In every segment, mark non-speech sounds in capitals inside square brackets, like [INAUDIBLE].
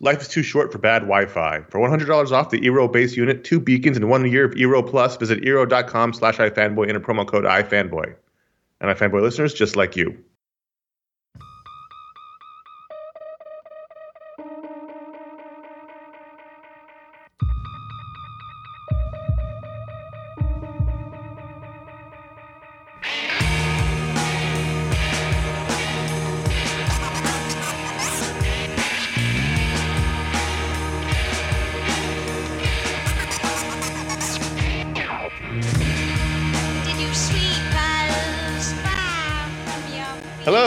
Life is too short for bad Wi-Fi. For $100 off the Eero base unit, two beacons, and one year of Eero Plus, visit Eero.com slash iFanboy, enter promo code iFanboy. And iFanboy listeners, just like you.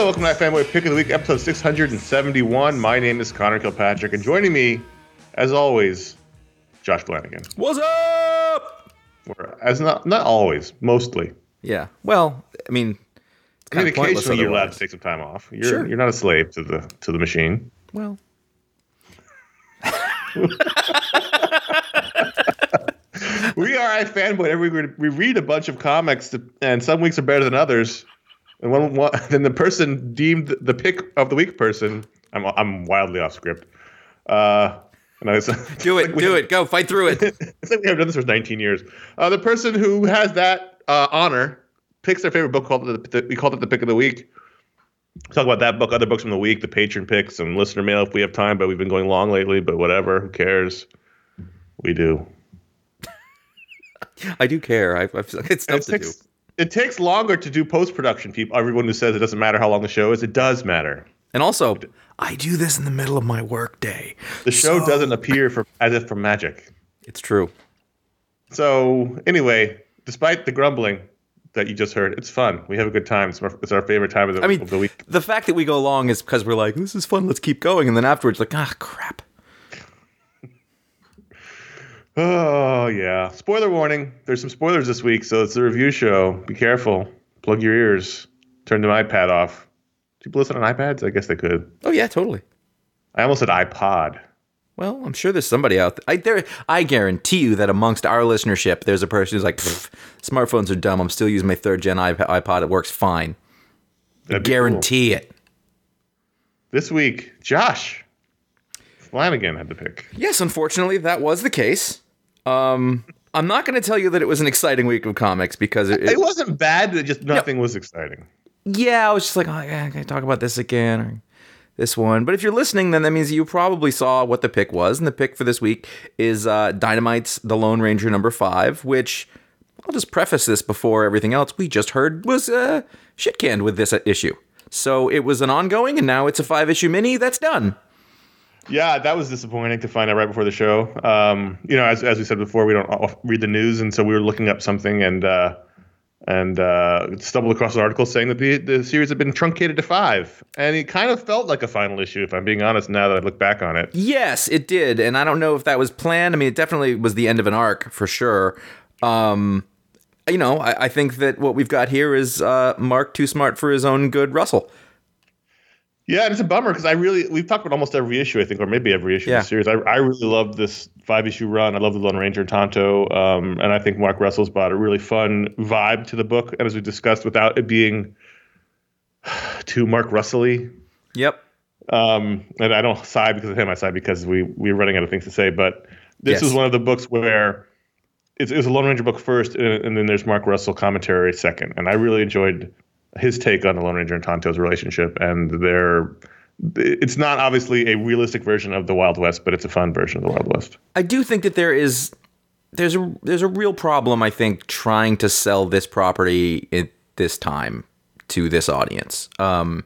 Hello, welcome to iFanboy pick of the week, episode 671. My name is Conor Kilpatrick, and joining me, as always, Josh Flanagan. What's up? We're, as not not always, mostly. Yeah. Well, I mean, it's kind I mean, occasionally you're allowed to take some time off. You're Sure. you're not a slave to the to the machine. well, [LAUGHS] We are iFanboy. Every week we read a bunch of comics, to, and some weeks are better than others. And one, one [LAUGHS] then the person deemed the pick of the week person. I'm I'm wildly off script. Uh, and I was, [LAUGHS] do it, do it, go fight through it. [LAUGHS] it's like we have done this for 19 years. Uh, the person who has that uh, honor picks their favorite book. Called the, the, we called it the pick of the week. Talk about that book, other books from the week, the patron picks, and listener mail if we have time. But we've been going long lately. But whatever, who cares? We do. I do care. I've, it's And stuff it to do. It takes longer to do post production. People, everyone who says it doesn't matter how long the show is, it does matter. And also, I do this in the middle of my work day. The show doesn't appear for as if from magic. It's true. So anyway, despite the grumbling that you just heard, it's fun. We have a good time. It's our, it's our favorite time of the, I mean, of the week. the fact that we go long is because we're like, this is fun. Let's keep going. And then afterwards, like, ah, crap. Oh yeah. Spoiler warning. There's some spoilers this week, so it's a review show. Be careful. Plug your ears. Turn the iPad off. Do people listen on iPads? I guess they could. Oh yeah, totally. I almost said iPod. Well, I'm sure there's somebody out there. I, there. I guarantee you that amongst our listenership, there's a person who's like, smartphones are dumb. I'm still using my third gen iP- iPod. It works fine. Be cool. Guarantee it. This week, Josh Flanagan had to pick. Yes, unfortunately, that was the case. Um, I'm not going to tell you that it was an exciting week of comics because it, It wasn't bad. It just nothing was exciting. yeah, I was just like, oh, yeah, can I talk about this again or this one? But if you're listening, then that means you probably saw what the pick was, and the pick for this week is uh, Dynamite's The Lone Ranger number five, which I'll just preface this before everything else we just heard was uh, shit canned with this issue. So it was an ongoing, and now it's a five issue mini that's done. Yeah, that was disappointing to find out right before the show. Um, you know, as, as we said before, we don't read the news, and so we were looking up something and uh, and uh, stumbled across an article saying that the the series had been truncated to five, and it kind of felt like a final issue, if I'm being honest. Now that I look back on it, Yes, it did, and I don't know if that was planned. I mean, it definitely was the end of an arc for sure. Um, you know, I, I think that what we've got here is uh, Mark too smart for his own good. Russell. Yeah, and it's a bummer because I really we've talked about almost every issue, I think, or maybe every issue Yeah. of the series. I, I really loved this five issue run. I love the Lone Ranger and Tonto, um, and I think Mark Russell's brought a really fun vibe to the book, and as we discussed, without it being [SIGHS] too Mark Russell-y. Yep. Um, and I don't sigh because of him. I sigh because we we're running out of things to say. But this Yes. is one of the books where it's, it's a Lone Ranger book first, and, and then there's Mark Russell commentary second. And I really enjoyed his take on the Lone Ranger and Tonto's relationship. And their it's not obviously a realistic version of the Wild West, but it's a fun version of the Wild West. I do think that there is there's a there's a real problem. I think trying to sell this property at this time to this audience. Um,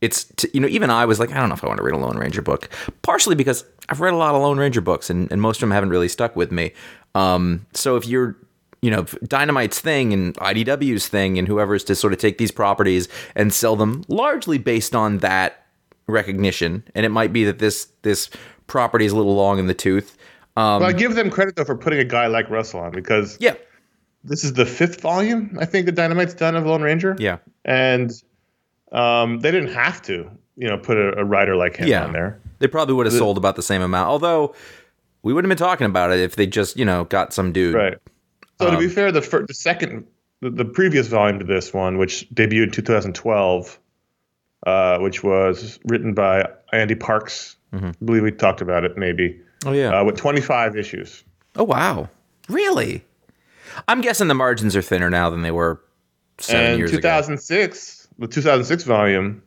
it's you know even I was like I don't know if I want to read a Lone Ranger book, partially because I've read a lot of Lone Ranger books and, and most of them haven't really stuck with me. Um, so if you're you know Dynamite's thing and IDW's thing and whoever's to sort of take these properties and sell them largely based on that recognition, and it might be that this this property is a little long in the tooth. Um, But I give them credit though for putting a guy like Russell on because yeah, this is the fifth volume I think that Dynamite's done of Lone Ranger. yeah. and um, they didn't have to, you know, put a, a writer like him Yeah. on there. They probably would have sold about the same amount. Although we wouldn't have been talking about it if they just, you know, got some dude. Right. So to Um, be fair, the fir- the second, the, the previous volume to this one, which debuted in 2012, uh, which was written by Ande Parks, Mm-hmm. I believe we talked about it maybe, Oh yeah. uh, with 25 issues. oh wow. Really? I'm guessing the margins are thinner now than they were seven and years ago. 2006, the 2006 volume,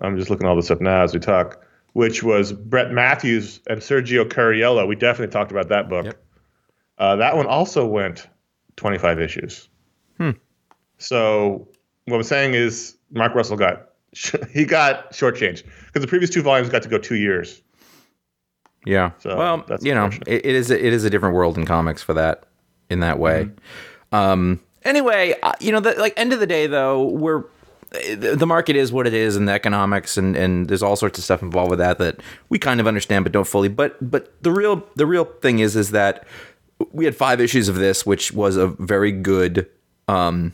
I'm just looking all this up now as we talk, which was Brett Matthews and Sergio Cariello. We definitely talked about that book. Yep. Uh, that one also went 25 issues. Hmm. So what I'm saying is Mark Russell got he got shortchanged because the previous two volumes got to go two years. Yeah. So, well, that's you know, it, it is a, it is a different world in comics for that in that way. Mm-hmm. Um. Anyway, uh, you know, the, like end of the day though, we're the the market is what it is, and the economics and and there's all sorts of stuff involved with that that we kind of understand but don't fully. But but the real the real thing is is that we had five issues of this, which was a very good um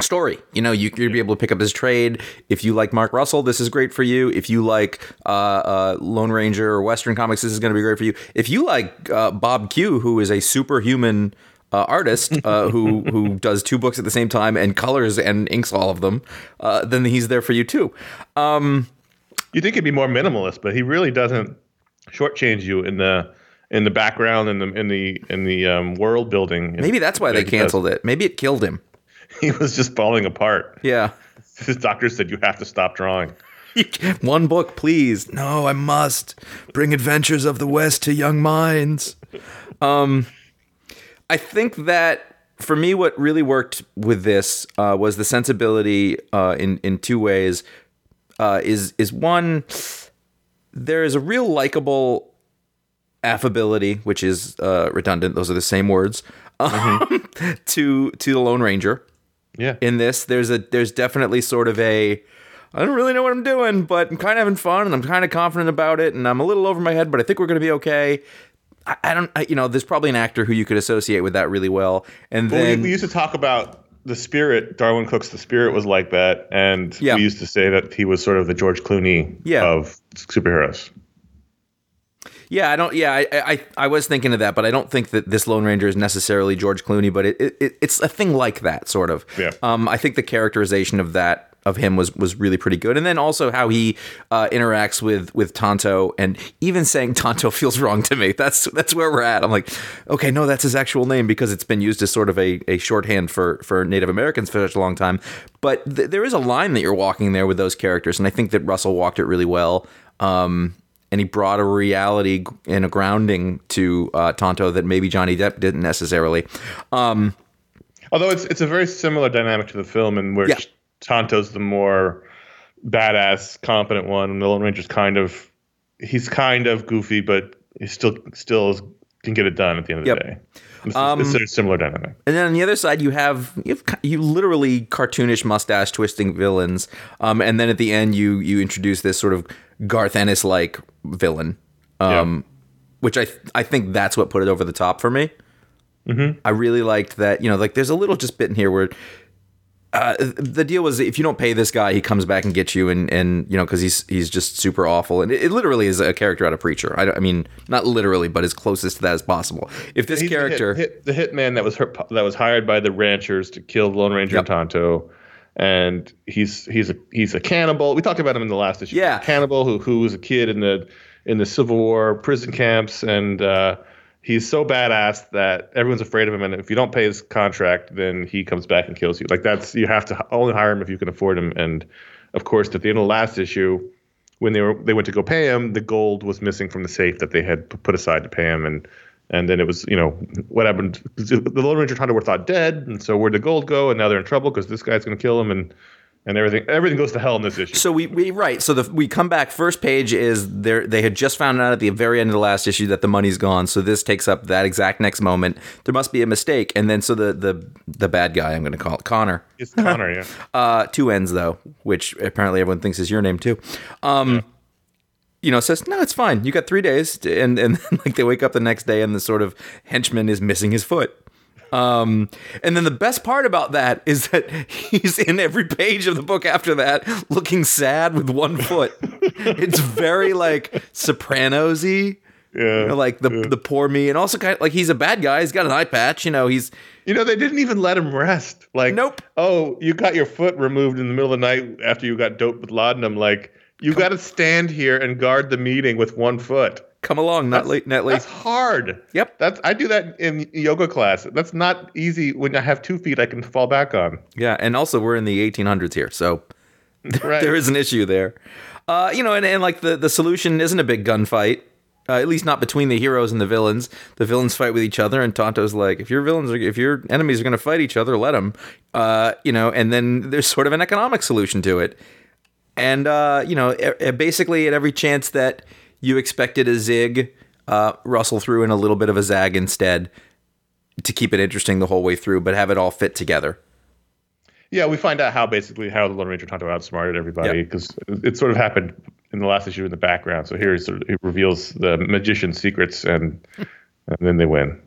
story. You know, you, you'd be able to pick up his trade. If you like Mark Russell, this is great for you. If you like uh, uh, Lone Ranger or Western comics, this is going to be great for you. If you like uh, Bob Q, who is a superhuman uh, artist uh, who who does two books at the same time and colors and inks all of them, uh, then he's there for you too. Um, You think it'd be more minimalist, but he really doesn't shortchange you in the in the background and the in the in the um, world building. maybe that's why they Like he does. canceled it. Maybe it killed him. [LAUGHS] He was just falling apart. Yeah. [LAUGHS] His doctor said you have to stop drawing. [LAUGHS] One book, please. No, I must bring Adventures of the West to young minds. Um, I think that for me, what really worked with this uh, was the sensibility uh, in in two ways. Uh, is is one there is a real likable affability, which is uh, redundant. Those are the same words um, [LAUGHS] to to the Lone Ranger. Yeah. In this, there's a there's definitely sort of a I don't really know what I'm doing, but I'm kind of having fun and I'm kind of confident about it, and I'm a little over my head, but I think we're going to be okay. I, I don't, I, you know, there's probably an actor who you could associate with that really well, and Well, we, we used to talk about the spirit. Darwyn Cooke's The Spirit was like that, and Yeah. we used to say that he was sort of the George Clooney Yeah. of superheroes. Yeah, I don't. Yeah, I, I I was thinking of that, but I don't think that this Lone Ranger is necessarily George Clooney, but it, it it's a thing like that sort of. Yeah. Um, I think the characterization of that of him was was really pretty good, and then also how he uh, interacts with with Tonto, and even saying Tonto feels wrong to me. That's that's where we're at. I'm like, okay, no, that's his actual name because it's been used as sort of a, a shorthand for for Native Americans for such a long time. But th- there is a line that you're walking there with those characters, and I think that Russell walked it really well. Um, and he brought a reality and a grounding to uh, Tonto that maybe Johnny Depp didn't necessarily. Um, Although it's it's a very similar dynamic to the film, in which Yeah. Tonto's the more badass, competent one, and the Lone Ranger's kind of he's kind of goofy, but he still still is, can get it done at the end of Yep. the day. It's, Um, it's a similar dynamic. and then on the other side, you have you, have, you literally cartoonish mustache twisting villains, um, and then at the end, you you introduce this sort of Garth Ennis like villain, um, which I I think that's what put it over the top for me. Mm-hmm. I really liked that. You know, like there's a little just bit in here where uh, the deal was if you don't pay this guy, he comes back and gets you, and and you know because he's he's just super awful, and it, it literally is a character out of Preacher. I, I mean, not literally, but as closest to that as possible. If this He's the hit- character, hit, the hitman that was her, that was hired by the ranchers to kill the Lone Ranger Yep. Tonto, and he's he's a he's a cannibal. We talked about him in the last issue. Yeah. Cannibal who who was a kid in the in the Civil War prison camps, and uh, he's so badass that everyone's afraid of him. And if you don't pay his contract, then he comes back and kills you. Like that's you have to only hire him if you can afford him. And of course, at the end of the last issue, when they were they went to go pay him, the gold was missing from the safe that they had put aside to pay him, and and then it was you know what happened. The Lone Ranger Tonto were thought dead, and so where'd the gold go? And now they're in trouble because this guy's going to kill him, and and everything everything goes to hell in this issue. So we, we right. So the we come back. First page is there. They had just found out at the very end of the last issue that the money's gone. So this takes up that exact next moment. There must be a mistake, and then so the the the bad guy I'm going to call it Connor. it's Connor, yeah. [LAUGHS] Uh, two ends though, which apparently everyone thinks is your name too. Um, you know, says no, it's fine. You got three days, and and then, [LAUGHS] like they wake up the next day, and the sort of henchman is missing his foot. Um, and then the best part about that is that he's in every page of the book after that, looking sad with one foot. it's very like Sopranos-y. Yeah. You know, like the the poor me, and also kind of like he's a bad guy. He's got an eye patch. You know, he's You know, they didn't even let him rest. Like, Nope. Oh, you got your foot removed in the middle of the night after you got doped with laudanum. Like, you got to stand here and guard the meeting with one foot. come along, not late, not late. That's hard. Yep. That's I do that in yoga class. That's not easy when I have two feet I can fall back on. Yeah, and also we're in the 1800s here, so [LAUGHS] Right. there is an issue there. Uh, you know, and, and like the the solution isn't a big gunfight. Uh, at least not between the heroes and the villains. The villains fight with each other, and Tonto's like, "If your villains, are, if your enemies are going to fight each other, let them." Uh, you know, and then there's sort of an economic solution to it. And uh, you know, basically at every chance that you expected a zig, uh, Russell threw in a little bit of a zag instead to keep it interesting the whole way through, but have it all fit together. Yeah, we find out how basically how the Lone Ranger Tonto outsmarted everybody because it, it sort of happened in the last issue in the background. So here he sort of, he reveals the magician's secrets and [LAUGHS] and then they win. And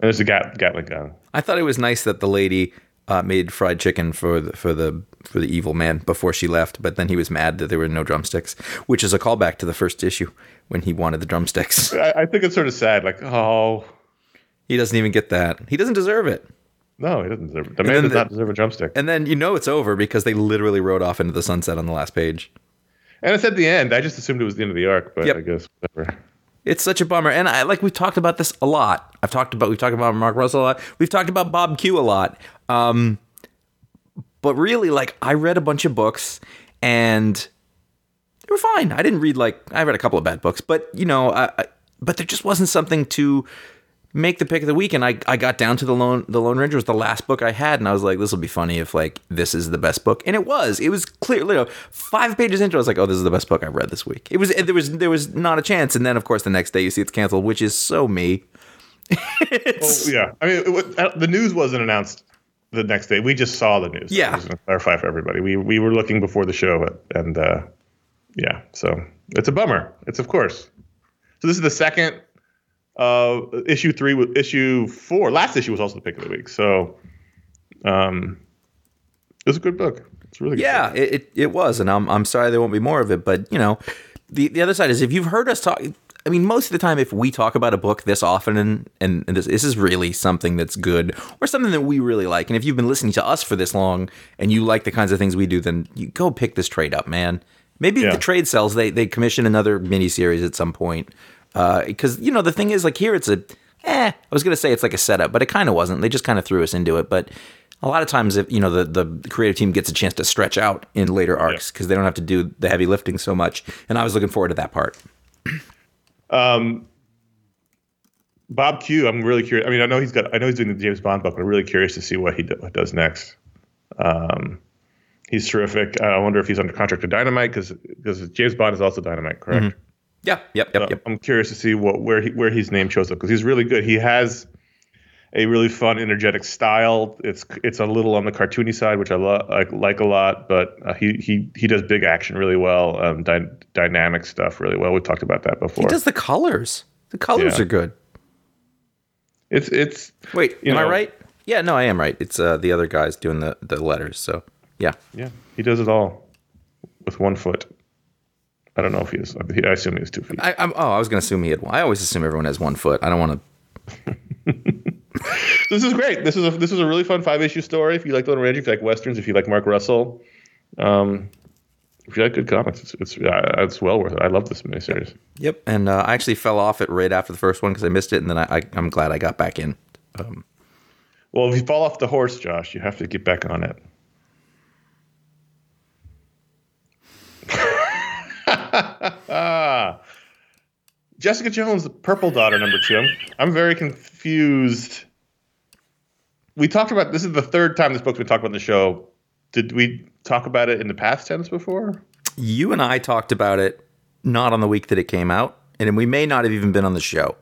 there's a Gat, Gatling gun. I thought it was nice that the lady uh, made fried chicken for the, for the for the evil man before she left, but then he was mad that there were no drumsticks, which is a callback to the first issue when he wanted the drumsticks. [LAUGHS] I, I think it's sort of sad. Like, oh he doesn't even get that. He doesn't deserve it. no, he doesn't deserve it. The man does the- not deserve a drumstick. And then you know it's over because they literally rode off into the sunset on the last page. And it's at the end. I just assumed it was the end of the arc, but Yep. I guess whatever. It's such a bummer, and I like we've talked about this a lot. I've talked about we've talked about Mark Russell a lot. We've talked about Bob Q a lot. Um, but really, like I read a bunch of books, and they were fine. I didn't read like I read a couple of bad books, but you know, I, I, but there just wasn't something to make the pick of the week, and I, I got down to the Lone the Lone Ranger was the last book I had, and I was like, this will be funny if like this is the best book, and it was. It was clearly you know, five pages into, it, I was like, oh, this is the best book I've read this week. It was there was there was not a chance, and then of course the next day you see it's canceled, which is so me. [LAUGHS] Well, yeah, I mean, it, wa- uh, the news wasn't announced the next day. We just saw the news. Yeah. to clarify for everybody. We we were looking before the show, and uh, yeah, so it's a bummer. It's of course. So this is the second uh, issue three. Issue four. Last issue was also the pick of the week. So, um, it was a good book. It's really good. Yeah, it, it, it was, and I'm I'm sorry there won't be more of it. But you know, the the other side is if you've heard us talk. I mean, most of the time, if we talk about a book this often, and and, and this, this is really something that's good or something that we really like, and if you've been listening to us for this long and you like the kinds of things we do, then you go pick this trade up, man. Maybe if Yeah. the trade sells, they they commission another miniseries at some point. Because you know the thing is, like here, it's a eh. I was gonna say it's like a setup, but it kind of wasn't. They just kind of threw us into it, but a lot of times if you know the the creative team gets a chance to stretch out in later arcs because they don't have to do the heavy lifting so much and i was looking forward to that part [CLEARS THROAT] Bob Q. I'm really curious. I mean, I know he's got. I know he's doing the James Bond book, but I'm really curious to see what he do, what does next. Um, he's terrific. I wonder if he's under contract to Dynamite because because James Bond is also Dynamite, correct? yeah yep yep Uh, yep I'm curious to see what where he, where his name shows up because he's really good. He has a really fun, energetic style. It's it's a little on the cartoony side, which I lo- like like a lot. But uh, he he he does big action really well, um, dy- dynamic stuff really well. We've talked about that before. he does the colors the colors Yeah. are good it's it's wait am i right yeah no i am right it's uh, the other guys doing the the letters so yeah yeah. He does it all with one foot. I don't know if he is. I assume he has two feet. I, I'm, oh i was gonna assume he had one i always assume everyone has one foot i don't want to [LAUGHS] [LAUGHS] this is great. This is a this is a really fun five issue story. If you like Lone Ranger, if you like westerns, if you like Mark Russell, um, if you like good comics, it's it's uh, it's well worth it. I love this miniseries. yep and uh, i actually fell off it right after the first one because i missed it and then I, I i'm glad i got back in Well, if you fall off the horse, Josh, you have to get back on it. [LAUGHS] Jessica Jones, the Purple Daughter, number two. I'm, I'm very confused. We talked about this is the third time this book's been talked about in the show. Did we talk about it in the past tense before? you and i talked about it not on the week that it came out and we may not have even been on the show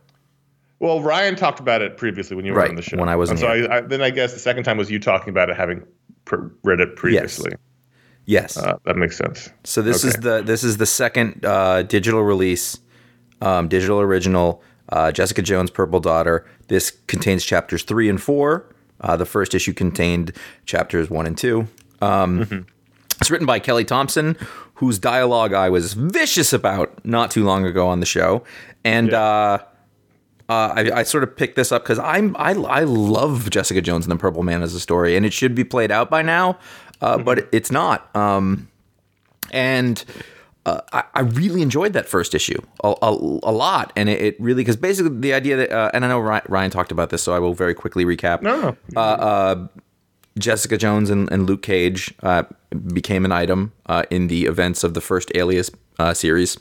Well, Ryan talked about it previously when you were Right, on the show. when I wasn't And so. I, I, then I guess the second time was you talking about it having pr- read it previously. yes Uh, that makes sense. So this is the this is the second uh, digital release, um, digital original. Uh, Jessica Jones, Purple Daughter. This contains chapters three and four. Uh, the first issue contained chapters one and two. Um, It's written by Kelly Thompson, whose dialogue I was vicious about not too long ago on the show, and. Uh, uh, I, I sort of picked this up because I'm I, I love Jessica Jones and the Purple Man as a story, and it should be played out by now, uh, but it's not. Um, and uh, I, I really enjoyed that first issue a, a, a lot, and it, it really because basically the idea that uh, and I know Ryan, Ryan talked about this, so I will very quickly recap. No, no. Jessica Jones and, and Luke Cage uh, became an item uh, in the events of the first Alias uh, series,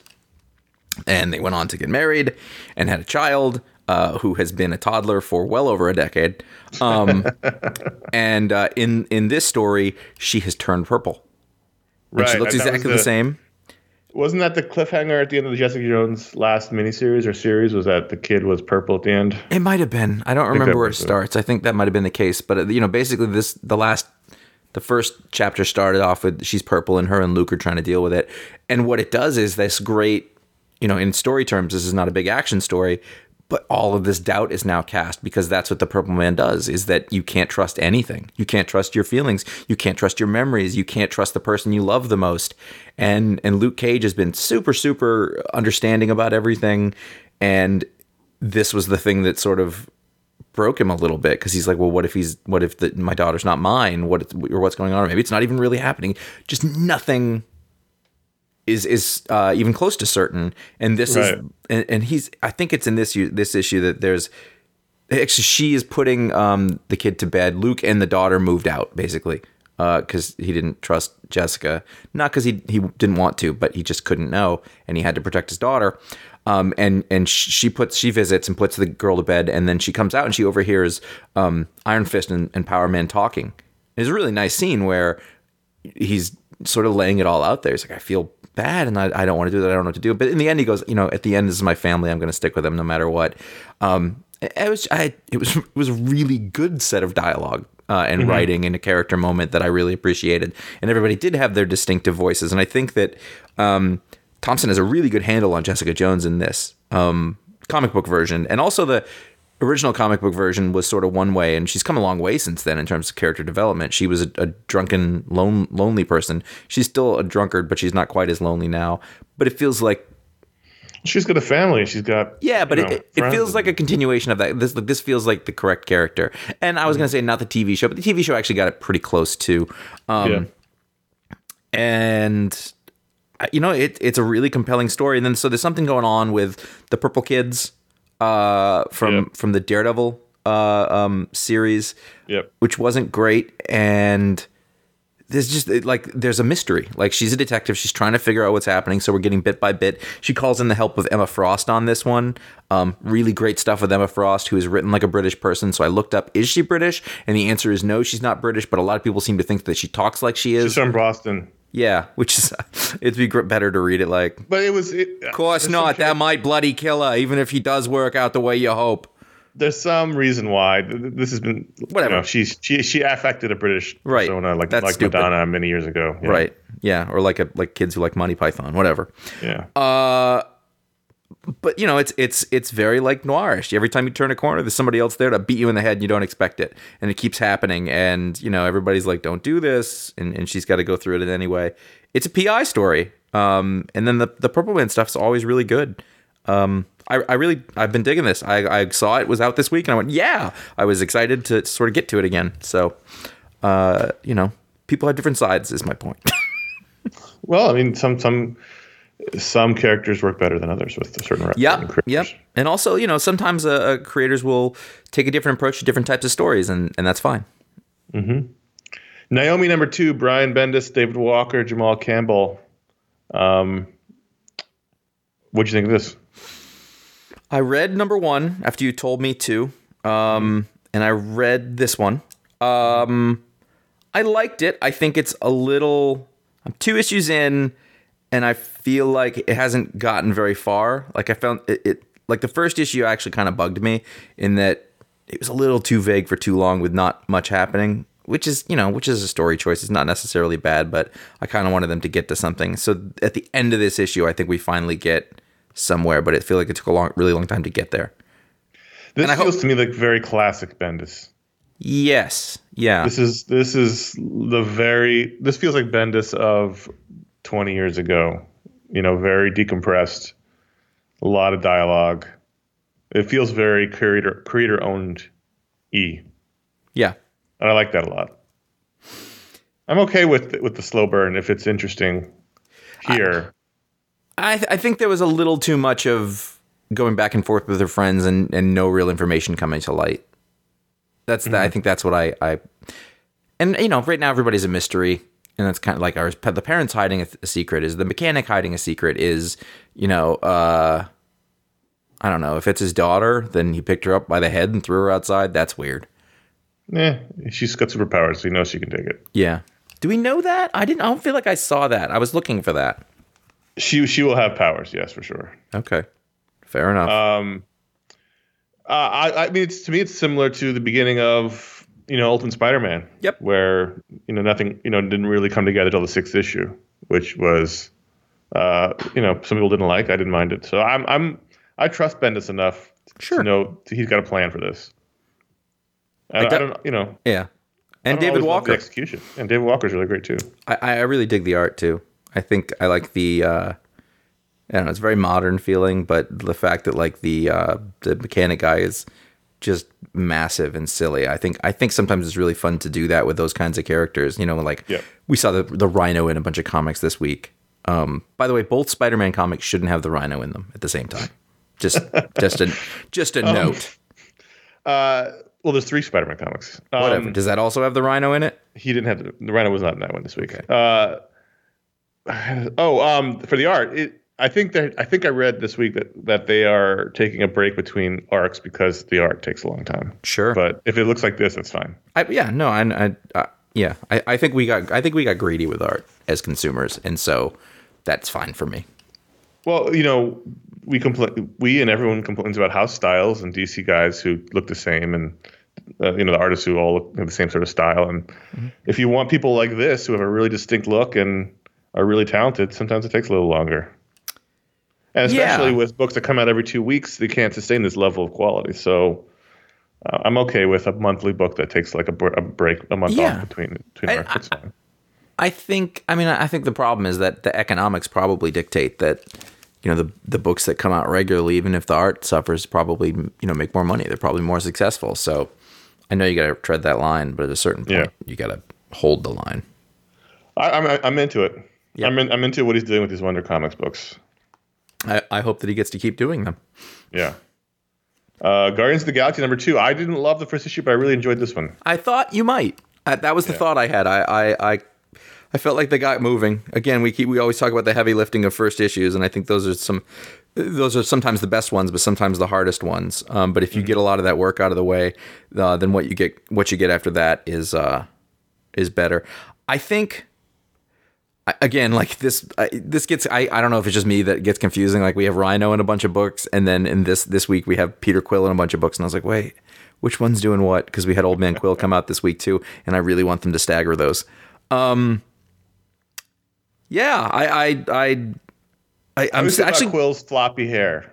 and they went on to get married and had a child uh, who has been a toddler for well over a decade. Um, [LAUGHS] and uh, in in this story, she has turned purple. And she looks exactly the, the- same. Wasn't that the cliffhanger at the end of the Jessica Jones last miniseries or series? Was that the kid was purple at the end? It might have been. I don't that remember where it was it. starts. I think that might have been the case. But uh, you know, basically, this the last, the first chapter started off with she's purple and her and Luke are trying to deal with it. And what it does is this great, you know, in story terms, this is not a big action story, but all of this doubt is now cast because that's what the Purple Man does. Is that you can't trust anything. You can't trust your feelings. You can't trust your memories. You can't trust the person you love the most. And and Luke Cage has been super super understanding about everything, and this was the thing that sort of broke him a little bit because he's like, well, what if he's what if the, my daughter's not mine? What or what's going on? Maybe it's not even really happening. Just nothing is is uh, even close to certain. And this Right. is and, and he's I think it's in this this issue that there's actually she is putting um, the kid to bed. Luke and the daughter moved out basically because he didn't trust Jessica, not because he he didn't want to, but he just couldn't know, and he had to protect his daughter. Um, and and she puts she visits and puts the girl to bed, and then she comes out and she overhears um, Iron Fist and, and Power Man talking. It's a really nice scene where he's sort of laying it all out there. He's like, I feel bad and I, I don't want to do that. I don't know what to do. But in the end, he goes, you know, at the end, this is my family. I'm going to stick with them no matter what. Um, it was, I, it was, it was a really good set of dialogue. Uh, and writing and a character moment that I really appreciated, and everybody did have their distinctive voices, and I think that um, Thompson has a really good handle on Jessica Jones in this um, comic book version, and also the original comic book version was sort of one way, and she's come a long way since then in terms of character development. She was a, a drunken, lone, lonely person. She's still a drunkard, but she's not quite as lonely now. But it feels like She's got a family. She's got yeah, but you know, it, it feels like a continuation of that. This this feels like the correct character. And I was going to say not the TV show, but the TV show actually got it pretty close too. Um, yeah. and uh, you know it, it's a really compelling story and then so there's something going on with the purple kids uh, from Yeah. from the daredevil uh, um, series Yep. which wasn't great. And there's just like there's a mystery. Like she's a detective. She's trying to figure out what's happening. So we're getting bit by bit. She calls in the help of emma frost on this one. Um, really great stuff with emma frost who is written like a british person. So i looked up is she british? And the answer is no she's not british. But a lot of people seem to think that she talks like she is. She's from Boston. Yeah, which is [LAUGHS] it'd be better to read it like. But it was. It, Of course not. That might bloody kill her, even if he does work out the way you hope. There's some reason why th- th- this has been. Whatever. You know, she's she she affected a British Right. persona like That's like stupid. Madonna many years ago. Yeah. Right? Yeah, or like a like kids who like Monty Python, whatever. Yeah. Uh, but you know, it's it's it's very like noirish. Every time you turn a corner, there's somebody else there to beat you in the head, and you don't expect it, and it keeps happening. And you know, everybody's like, "Don't do this," and, and she's got to go through it anyway. It's a PI story, um, and then the the Purple Man stuff's always really good. Um, I, I really I've been digging this. I, I saw it was out this week, and I went, "Yeah!" I was excited to sort of get to it again. So, uh, you know, people have different sides. Is my point. [LAUGHS] Well, I mean, some some some characters work better than others with certain Yep. creators. Yep. And also, you know, sometimes uh, uh, creators will take a different approach to different types of stories, and, and that's fine. Naomi number two, Brian Bendis, David Walker, Jamal Campbell. Um, what'd you think of this? I read number one after you told me to, um, and I read this one. Um, I liked it. I think it's a little. I'm two issues in, and I feel like it hasn't gotten very far. Like I found it, it like the first issue actually kind of bugged me in that it was a little too vague for too long with not much happening. Which is, you know, which is a story choice. It's not necessarily bad, but I kind of wanted them to get to something. So at the end of this issue, I think we finally get somewhere, but it feel like it took a long, really long time to get there. This And feels hope- to me like very classic Bendis. Yes, yeah, This is this is the very this feels like Bendis of 20 years ago. You know, very decompressed, a lot of dialogue. It feels very creator creator owned E, yeah, and I like that a lot. I'm okay with with the slow burn if it's interesting here. I th- I think there was a little too much of going back and forth with her friends and, and no real information coming to light. That's the, I think that's what I, I and you know right now everybody's a mystery and that's kind of like ours. The parents hiding a, a secret is the mechanic hiding a secret is you know uh I don't know if it's his daughter then he picked her up by the head and threw her outside. That's weird. Yeah, she's got superpowers, so you know she can take it. Yeah. Do we know that? I didn't. I don't feel like I saw that. I was looking for that. She she will have powers, yes, for sure. Okay. Fair enough. Um, uh, I, I mean, it's to me, it's similar to the beginning of you know Ultimate Spider-Man. Yep. Where you know nothing, you know, didn't really come together till the sixth issue, which was, uh, you know, some people didn't like. I didn't mind it. So I'm I'm I trust Bendis enough Sure. to know he's got a plan for this. I, I I, don't, you know, yeah. And David always love the Walker. execution, and David Walker's really great too. I, I really dig the art too. I think I like the uh I don't know, it's very modern feeling, but the fact that like the uh the mechanic guy is just massive and silly. I think I think sometimes it's really fun to do that with those kinds of characters. You know, like we saw the the rhino in a bunch of comics this week. Um by the way, both Spider-Man comics shouldn't have the rhino in them at the same time. Just [LAUGHS] just a just a note. Uh, well, there's three Spider-Man comics. Um, Whatever. Does that also have the rhino in it? he didn't have the, the Rhino was not in that one this week. Uh, oh, um, for the art, it I think that I think I read this week that that they are taking a break between arcs because the art takes a long time. Sure. But if it looks like this, it's fine. I, yeah, no, I, I, I yeah, I, I think we got, I think we got greedy with art as consumers, and so that's fine for me. Well, you know, we complain, we and everyone complains about house styles and DC guys who look the same, and uh, you know the artists who all look have the same sort of style. And Mm-hmm. if you want people like this who have a really distinct look and are really talented, sometimes it takes a little longer. And especially Yeah. with books that come out every two weeks, they can't sustain this level of quality. So. Uh, I'm okay with a monthly book that takes like a, br- a break, a month Yeah. off between between I-. That's fine. I think. I mean, I think the problem is that the economics probably dictate that. You know, the the books that come out regularly, even if the art suffers, probably you know make more money. They're probably more successful. So, I know you got to tread that line, but at a certain point, Yeah. you got to hold the line. I, I'm I'm into it. Yeah. I'm in, I'm into what he's doing with these Wonder Comics books. I, I hope that he gets to keep doing them. Yeah. Uh, Guardians of the Galaxy number two. I didn't love the first issue, but I really enjoyed this one. I thought you might. Uh, that was the thought I had. I, I, I, I felt like they got moving. Again, we keep we always talk about the heavy lifting of first issues, and I think those are some, those are sometimes the best ones, but sometimes the hardest ones. Um, but if you get a lot of that work out of the way, uh, then what you get, what you get after that is, uh, is better. I think. Again, like this, I, this gets. I, I don't know if it's just me that gets confusing. Like we have Rhino in a bunch of books, and then in this this week we have Peter Quill in a bunch of books, and I was like, wait, which one's doing what? Because we had Old Man Quill come out this week too, and I really want them to stagger those. Um, yeah, I, I, I, I I'm What is it about actually, Quill's floppy hair,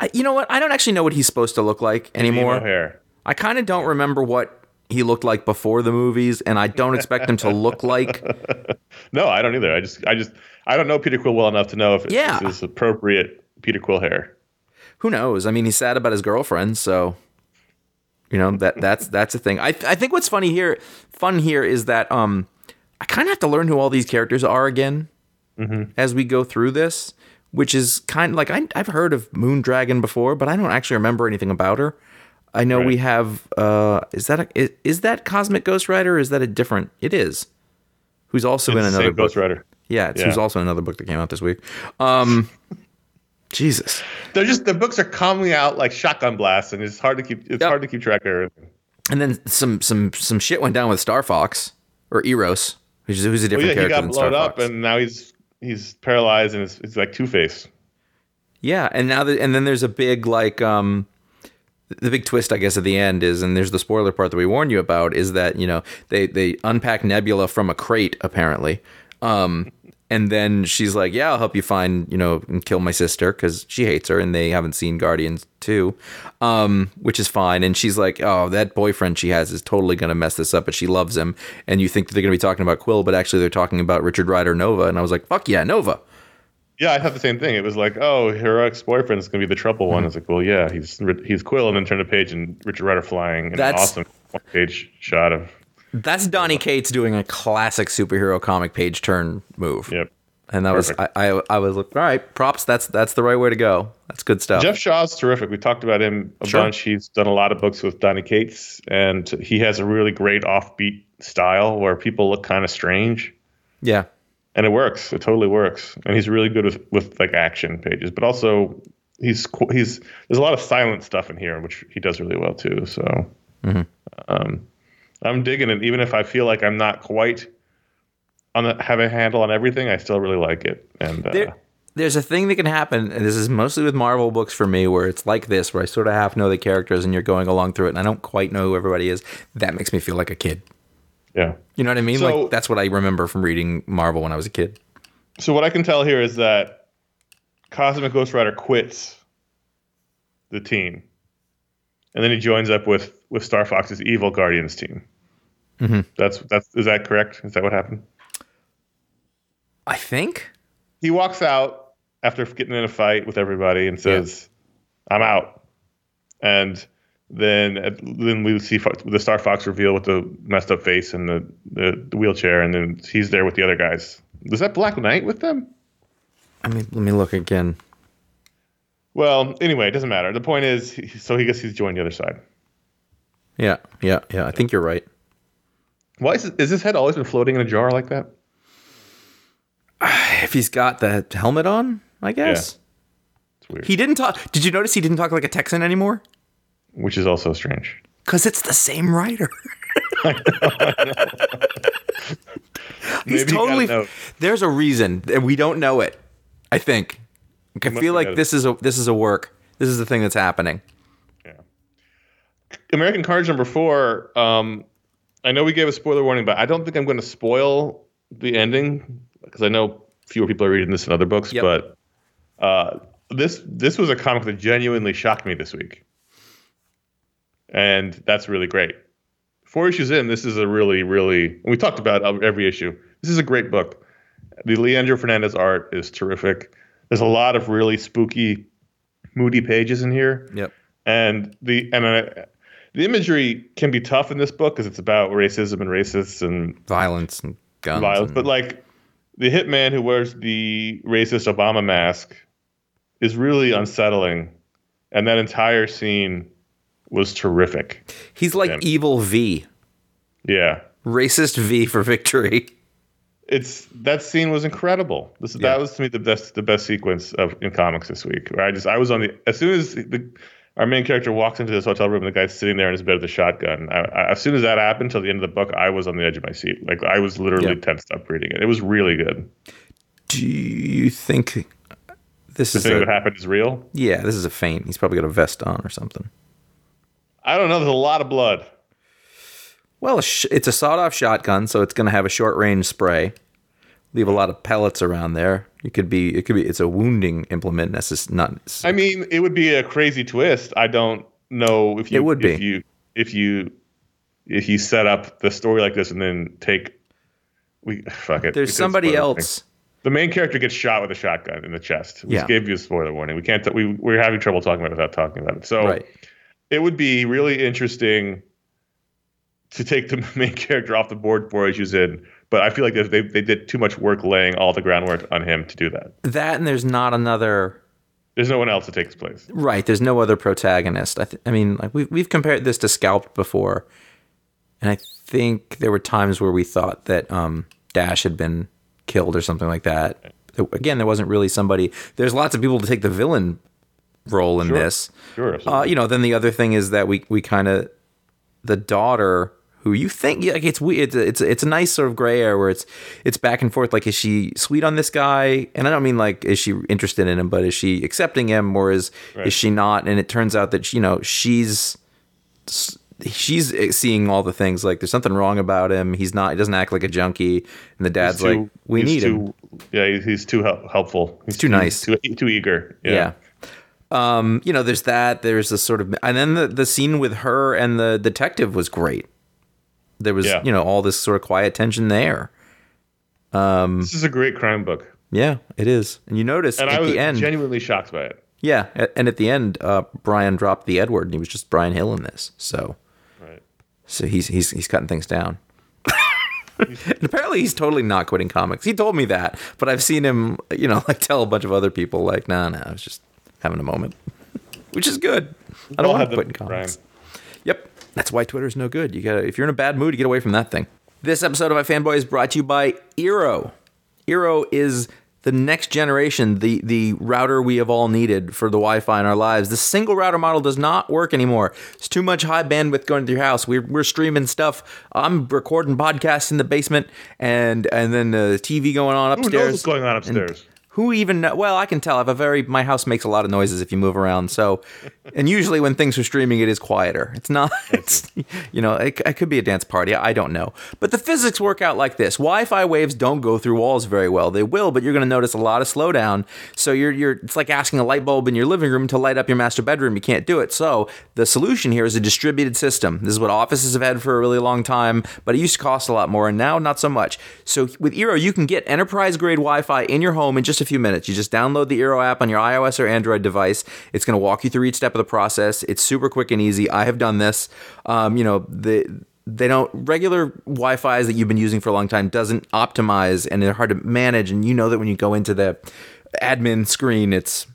I, you know what? I don't actually know what he's supposed to look like anymore. hair. I kind of don't remember what he looked like before the movies, and I don't expect him to look like. [LAUGHS] No, I don't either. I just I just I don't know Peter Quill well enough to know if it's, Yeah. this is appropriate Peter Quill hair. Who knows? I mean, he's sad about his girlfriend, so you know that that's that's a thing. I I think what's funny here, fun here is that um, I kind of have to learn who all these characters are again as we go through this, which is kind of like I, I've heard of Moondragon before, but I don't actually remember anything about her. I know we have. Uh, is that a, is, is that Cosmic Ghost Rider? Or is that a different? It is. Who's also in It's the another book? Ghost Rider. Yeah, it's, Yeah. who's also in another book that came out this week. Um, [LAUGHS] Jesus. They're just the books are coming out like shotgun blasts, and it's hard to keep it's Yep. hard to keep track of everything. And then some some some shit went down with Star Fox or Eros, who's, who's a Well, different yeah, he got blown up, and now he's he's paralyzed, and it's, it's like Two Face. yeah, and now and then there's a big like um the big twist I guess at the end is and there's the spoiler part that we warned you about is that, you know, they they unpack Nebula from a crate apparently. Um and then she's like, "Yeah, I'll help you find, you know, and kill my sister because she hates her, and they haven't seen Guardians too, um, which is fine." And she's like, "Oh, that boyfriend she has is totally gonna mess this up, but she loves him." And you think that they're gonna be talking about Quill, but actually they're talking about Richard Rider Nova. And I was like, "Fuck yeah, Nova!" Yeah, I thought the same thing. It was like, oh, her ex boyfriend is going to be the trouble Mm-hmm. one. It's like, well, yeah, he's he's Quill, and then turn the page and Richard Rider flying, and That's- an awesome one page shot of. That's Donny Cates doing a classic superhero comic page turn move. Yep. And that was I, I I was like, all right, props. That's that's the right way to go. That's good stuff. Geoff Shaw's terrific. We talked about him a Sure. bunch. He's done a lot of books with Donny Cates, and he has a really great offbeat style where people look kind of strange, yeah, and it works. It totally works. And he's really good with with like action pages, but also he's he's there's a lot of silent stuff in here, which he does really well too. So, Mm-hmm. um, I'm digging it. Even if I feel like I'm not quite on the, have a handle on everything, I still really like it. And uh, there, there's a thing that can happen, and this is mostly with Marvel books for me, where it's like this, where I sort of half know the characters, and you're going along through it, and I don't quite know who everybody is. That makes me feel like a kid. Yeah. You know what I mean? So- like that's what I remember from reading Marvel when I was a kid. So what I can tell here is that Cosmic Ghost Rider quits the team, and then he joins up with with Star Fox's evil Guardians team. Mm-hmm. That's that's is that correct? Is that what happened? I think. He walks out after getting in a fight with everybody and says, "I'm out," and then then we see the Star Fox reveal with the messed up face and the, the, the wheelchair, and then he's there with the other guys. Was that Black Knight with them? I mean, let me look again. Well, anyway, it doesn't matter. The point is, so he guess he's joined the other side. Yeah, yeah, yeah. I think you're right. Why is, is his head always been floating in a jar like that? [SIGHS] If he's got the helmet on, I guess. Yeah. It's weird. He didn't talk. Did you notice he didn't talk like a Texan anymore? Which is also strange. Because it's the same writer. [LAUGHS] [LAUGHS] He's Maybe he got a totally. There's a reason, and we don't know it. I think. I feel like this is a this is a work. This is the thing that's happening. American Carnage number four. Um, I know we gave a spoiler warning, but I don't think I'm going to spoil the ending because I know fewer people are reading this in other books. Yep. But uh, this this was a comic that genuinely shocked me this week, and that's really great. Four issues in, this is a really, really. We talked about every issue. This is a great book. The Leandro Fernandez art is terrific. There's a lot of really spooky, moody pages in here Yep. and the and uh, the imagery can be tough in this book because it's about racism and racists and Violence and guns. violence. and- But like the hitman who wears the racist Obama mask is really unsettling, and that entire scene was terrific. he's like evil V, Yeah, racist V for victory. it's that scene was incredible. This Yeah. that was to me the best the best sequence of in comics this week. Where I just I was on the as soon as the our main character walks into this hotel room and the guy's sitting there in his bed with a shotgun. I, I, as soon as that happened till the end of the book, I was on the edge of my seat. Like I was literally Yeah. tensed up reading it. It was really good. Do you think this The is thing a, that happened is real. yeah? This is a feint. He's probably got a vest on or something. I don't know. There's a lot of blood. Well, it's a sawed-off shotgun, so it's going to have a short-range spray. Leave a lot of pellets around there. It could be. It could be. It's a wounding implement. That's just not. I mean, it would be a crazy twist. I don't know if you It would if be. you if you if you set up the story like this and then take we fuck it. There's somebody else. The main character gets shot with a shotgun in the chest. We Yeah. gave you a spoiler warning. We can't. T- we we're having trouble talking about it without talking about it. So Right. It would be really interesting to take the [LAUGHS] main character off the board four issues in. But I feel like they they did too much work laying all the groundwork on him to do that. That and there's not another. There's no one else to take his place. Right. There's no other protagonist. I, th- I mean, like we've we've compared this to Scalped before, and I think there were times where we thought that um, Dash had been killed or something like that. Again, there wasn't really somebody. There's lots of people to take the villain role in Sure. this. Sure. Uh, you know, then the other thing is that we we kind of the daughter who you think like it's we it's it's a, it's a nice sort of gray area where it's it's back and forth. Like, is she sweet on this guy? And I don't mean like is she interested in him, but is she accepting him, or is Right. is she not? And it turns out that you know she's she's seeing all the things like there's something wrong about him. He's not. He doesn't act like a junkie. And the dad's too- like, we he's need too, him. Yeah, he's too hel- helpful. He's too nice. Too, too eager. Yeah. Yeah. Um, you know, there's that. There's the sort of, and then the the scene with her and the detective was great. There was, Yeah. you know, all this sort of quiet tension there. Um, This is a great crime book, Yeah, it is. And you notice and at I was the end, genuinely shocked by it. yeah, and at the end, uh, Bryan dropped the Edward, and he was just Bryan Hill in this. So, Right. so he's he's he's cutting things down. [LAUGHS] and apparently, he's totally not quitting comics. He told me that, but I've seen him, you know, [LAUGHS] like tell a bunch of other people, like, nah, nah, I was just having a moment, [LAUGHS] which is good. I don't want to quit in comics. Bryan. Yep. That's why Twitter's no good. You gotta if you're in a bad mood, you get away from that thing. This episode of iFanboy is brought to you by Eero. Eero is the next generation, the the router we have all needed for the Wi-Fi in our lives. The single router model does not work anymore. It's too much high bandwidth going to your house. We're, we're streaming stuff. I'm recording podcasts in the basement, and and then the TV going on upstairs. Who knows what's going on upstairs? Who even know? Well, I can tell. I have a very my house makes a lot of noises if you move around. So, and usually when things are streaming, it is quieter. It's not. [LAUGHS] It's you know, it, it could be a dance party. I don't know. But the physics work out like this: Wi-Fi waves don't go through walls very well. They will, but you're going to notice a lot of slowdown. So you're you're it's like asking a light bulb in your living room to light up your master bedroom. You can't do it. So the solution here is a distributed system. This is what offices have had for a really long time, but it used to cost a lot more, and now not so much. So with Eero, you can get enterprise grade Wi-Fi in your home in just a few minutes. You just download the Eero app on your iOS or Android device. It's going to walk you through each step of the process. It's super quick and easy. I have done this. Um, you know the they don't regular Wi-Fi's that you've been using for a long time doesn't optimize and they're hard to manage. And you know that when you go into the admin screen, it's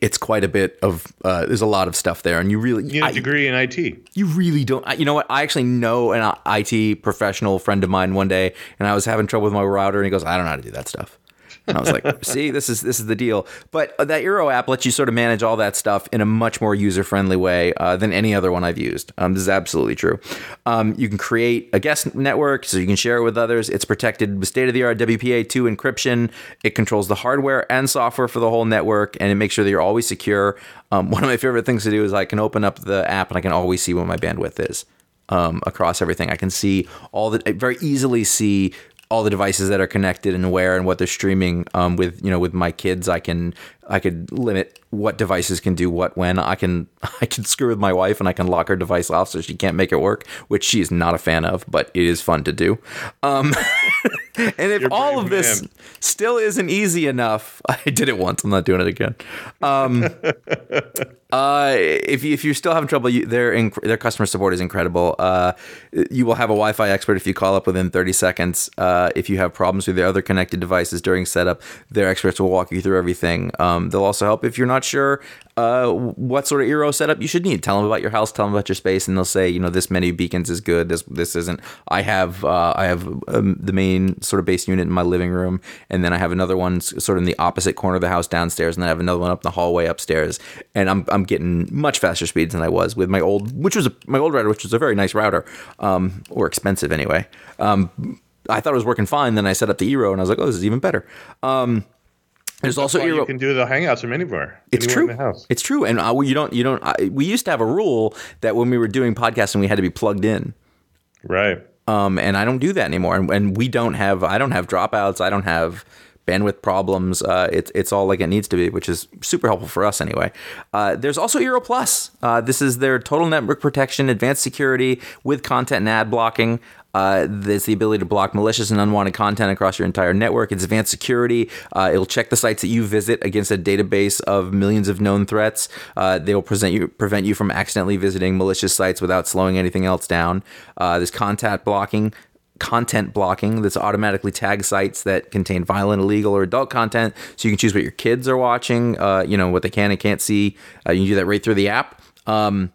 it's quite a bit of uh, there's a lot of stuff there, and you really You need a degree in IT. you really don't. I- You know what? I actually know an IT professional friend of mine one day, and I was having trouble with my router, and he goes, "I don't know how to do that stuff." And I was like, [LAUGHS] see, this is this is the deal. But uh, that Eero app lets you sort of manage all that stuff in a much more user friendly way uh, than any other one I've used. Um, this is absolutely true. Um, you can create a guest network so you can share it with others. It's protected with state of the art WPA2 encryption. It controls the hardware and software for the whole network, and it makes sure that you're always secure. Um, one of my favorite things to do is I can open up the app and I can always see what my bandwidth is um, across everything. I can see all the I very easily see all the devices that are connected and where and what they're streaming. Um, with you know with my kids, I can I could limit what devices can do what when. I can [LAUGHS] I can screw with my wife and I can lock her device off so she can't make it work, which she is not a fan of, but it is fun to do. Um, [LAUGHS] and if all of this still isn't easy enough, [LAUGHS] I did it once. I'm not doing it again. Um, uh, if you, if you're still having trouble, you, their inc- their customer support is incredible. Uh, you will have a Wi-Fi expert if you call up within 30 seconds. Uh, if you have problems with the other connected devices during setup, their experts will walk you through everything. Um, they'll also help if you're not sure uh, what sort of Eero setup you should need. Tell them about your house, tell them about your space, and they'll say, you know, this many beacons is good. This this isn't. I have uh, I have um, the main sort of base unit in my living room, and then I have another one sort of in the opposite corner of the house downstairs, and then I have another one up in the hallway upstairs. And I'm I'm getting much faster speeds than I was with my old, which was a, my old router, which was a very nice router, um, or expensive anyway. Um, I thought it was working fine. Then I set up the Eero, and I was like, oh, this is even better. Um, there's also you can do the hangouts from anywhere. It's anywhere true. In the house. It's true, and uh, you don't. You don't. I, we used to have a rule that when we were doing podcasting, we had to be plugged in. Right. Um, and I don't do that anymore. And, and we don't have. I don't have dropouts. I don't have bandwidth problems. Uh, it's it's all like it needs to be, which is super helpful for us anyway. Uh, there's also Eero Plus. Uh, this is their total network protection, advanced security with content and ad blocking. Uh, there's the ability to block malicious and unwanted content across your entire network. It's advanced security. Uh, it'll check the sites that you visit against a database of millions of known threats. Uh, they will present you prevent you from accidentally visiting malicious sites without slowing anything else down. Uh, there's contact blocking content blocking that's automatically tag sites that contain violent, illegal, or adult content. So you can choose what your kids are watching, uh, you know, what they can and can't see. Uh, you can do that right through the app. Um,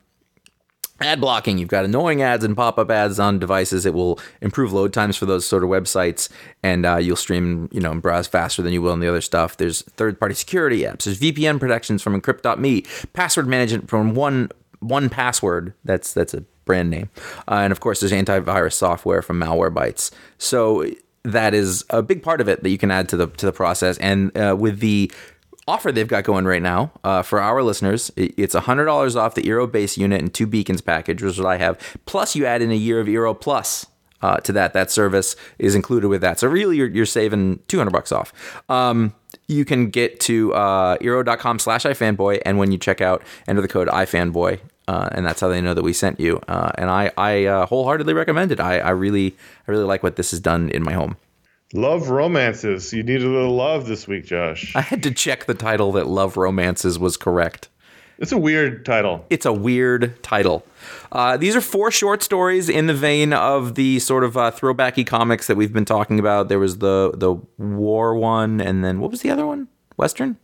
ad blocking. You've got annoying ads and pop-up ads on devices. It will improve load times for those sort of websites and uh, you'll stream you know and browse faster than you will on the other stuff. There's third-party security apps. There's vpn protections from encrypt.me password management from one one password. That's that's a brand name. Uh, and of course there's antivirus software from malwarebytes so that is a big part of it that you can add to the to the process. And uh, with the offer they've got going right now uh, for our listeners. it- It's $100 off the Eero base unit and two beacons package, which is what I have. Plus, you add in a year of Eero Plus. Uh, to that, that service is included with that. So really, you're, you're saving 200 bucks off. Um, you can get to uh, eero.com slash ifanboy, and when you check out, enter the code ifanboy, uh, and that's how they know that we sent you. Uh, and I, I uh, wholeheartedly recommend it. I, I really, I really like what this has done in my home. Love romances. You need a little love this week, Josh. I had to check the title that Love Romances was correct. It's a weird title. it's a weird title. Uh, these are four short stories in the vein of the sort of uh, throwbacky comics that we've been talking about. There was the the war one, and then what was the other one? Western.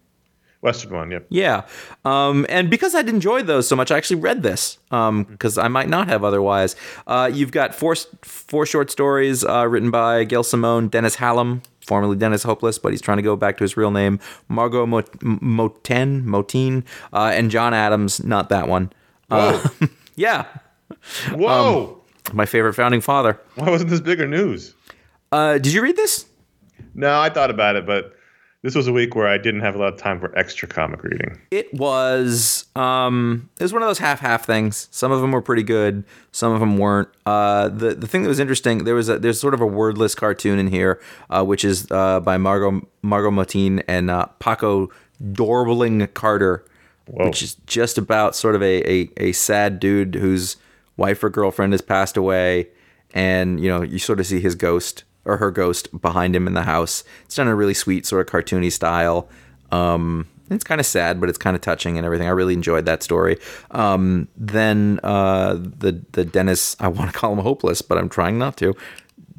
Western one, yep. Yeah, um, and because I'd enjoyed those so much, I actually read this because I might not have otherwise. Uh, you've got four four short stories uh, written by Gail Simone, Dennis Hallum, formerly Dennis Hopeless, but he's trying to go back to his real name, Margot Mot- Moten, Motine, uh, and John Adams. Not that one. Uh, [LAUGHS] yeah, Whoa! my favorite founding father. Why wasn't this bigger news? Uh, did you read this? No, I thought about it, but this was a week where I didn't have a lot of time for extra comic reading. It was um it was one of those half half things. Some of them were pretty good, some of them weren't. Uh the the thing that was interesting, there was a there's sort of a wordless cartoon in here, uh, which is uh by Margot Margot Motine and uh Paco Dorbling Carter, which is just about sort of a, a a sad dude whose wife or girlfriend has passed away and you know, you sort of see his ghost or her ghost behind him in the house. It's done in a really sweet sort of cartoony style. Um, it's kind of sad, but it's kind of touching and everything. I really enjoyed that story. Um, then uh, the the Dennis, I want to call him hopeless, but I'm trying not to.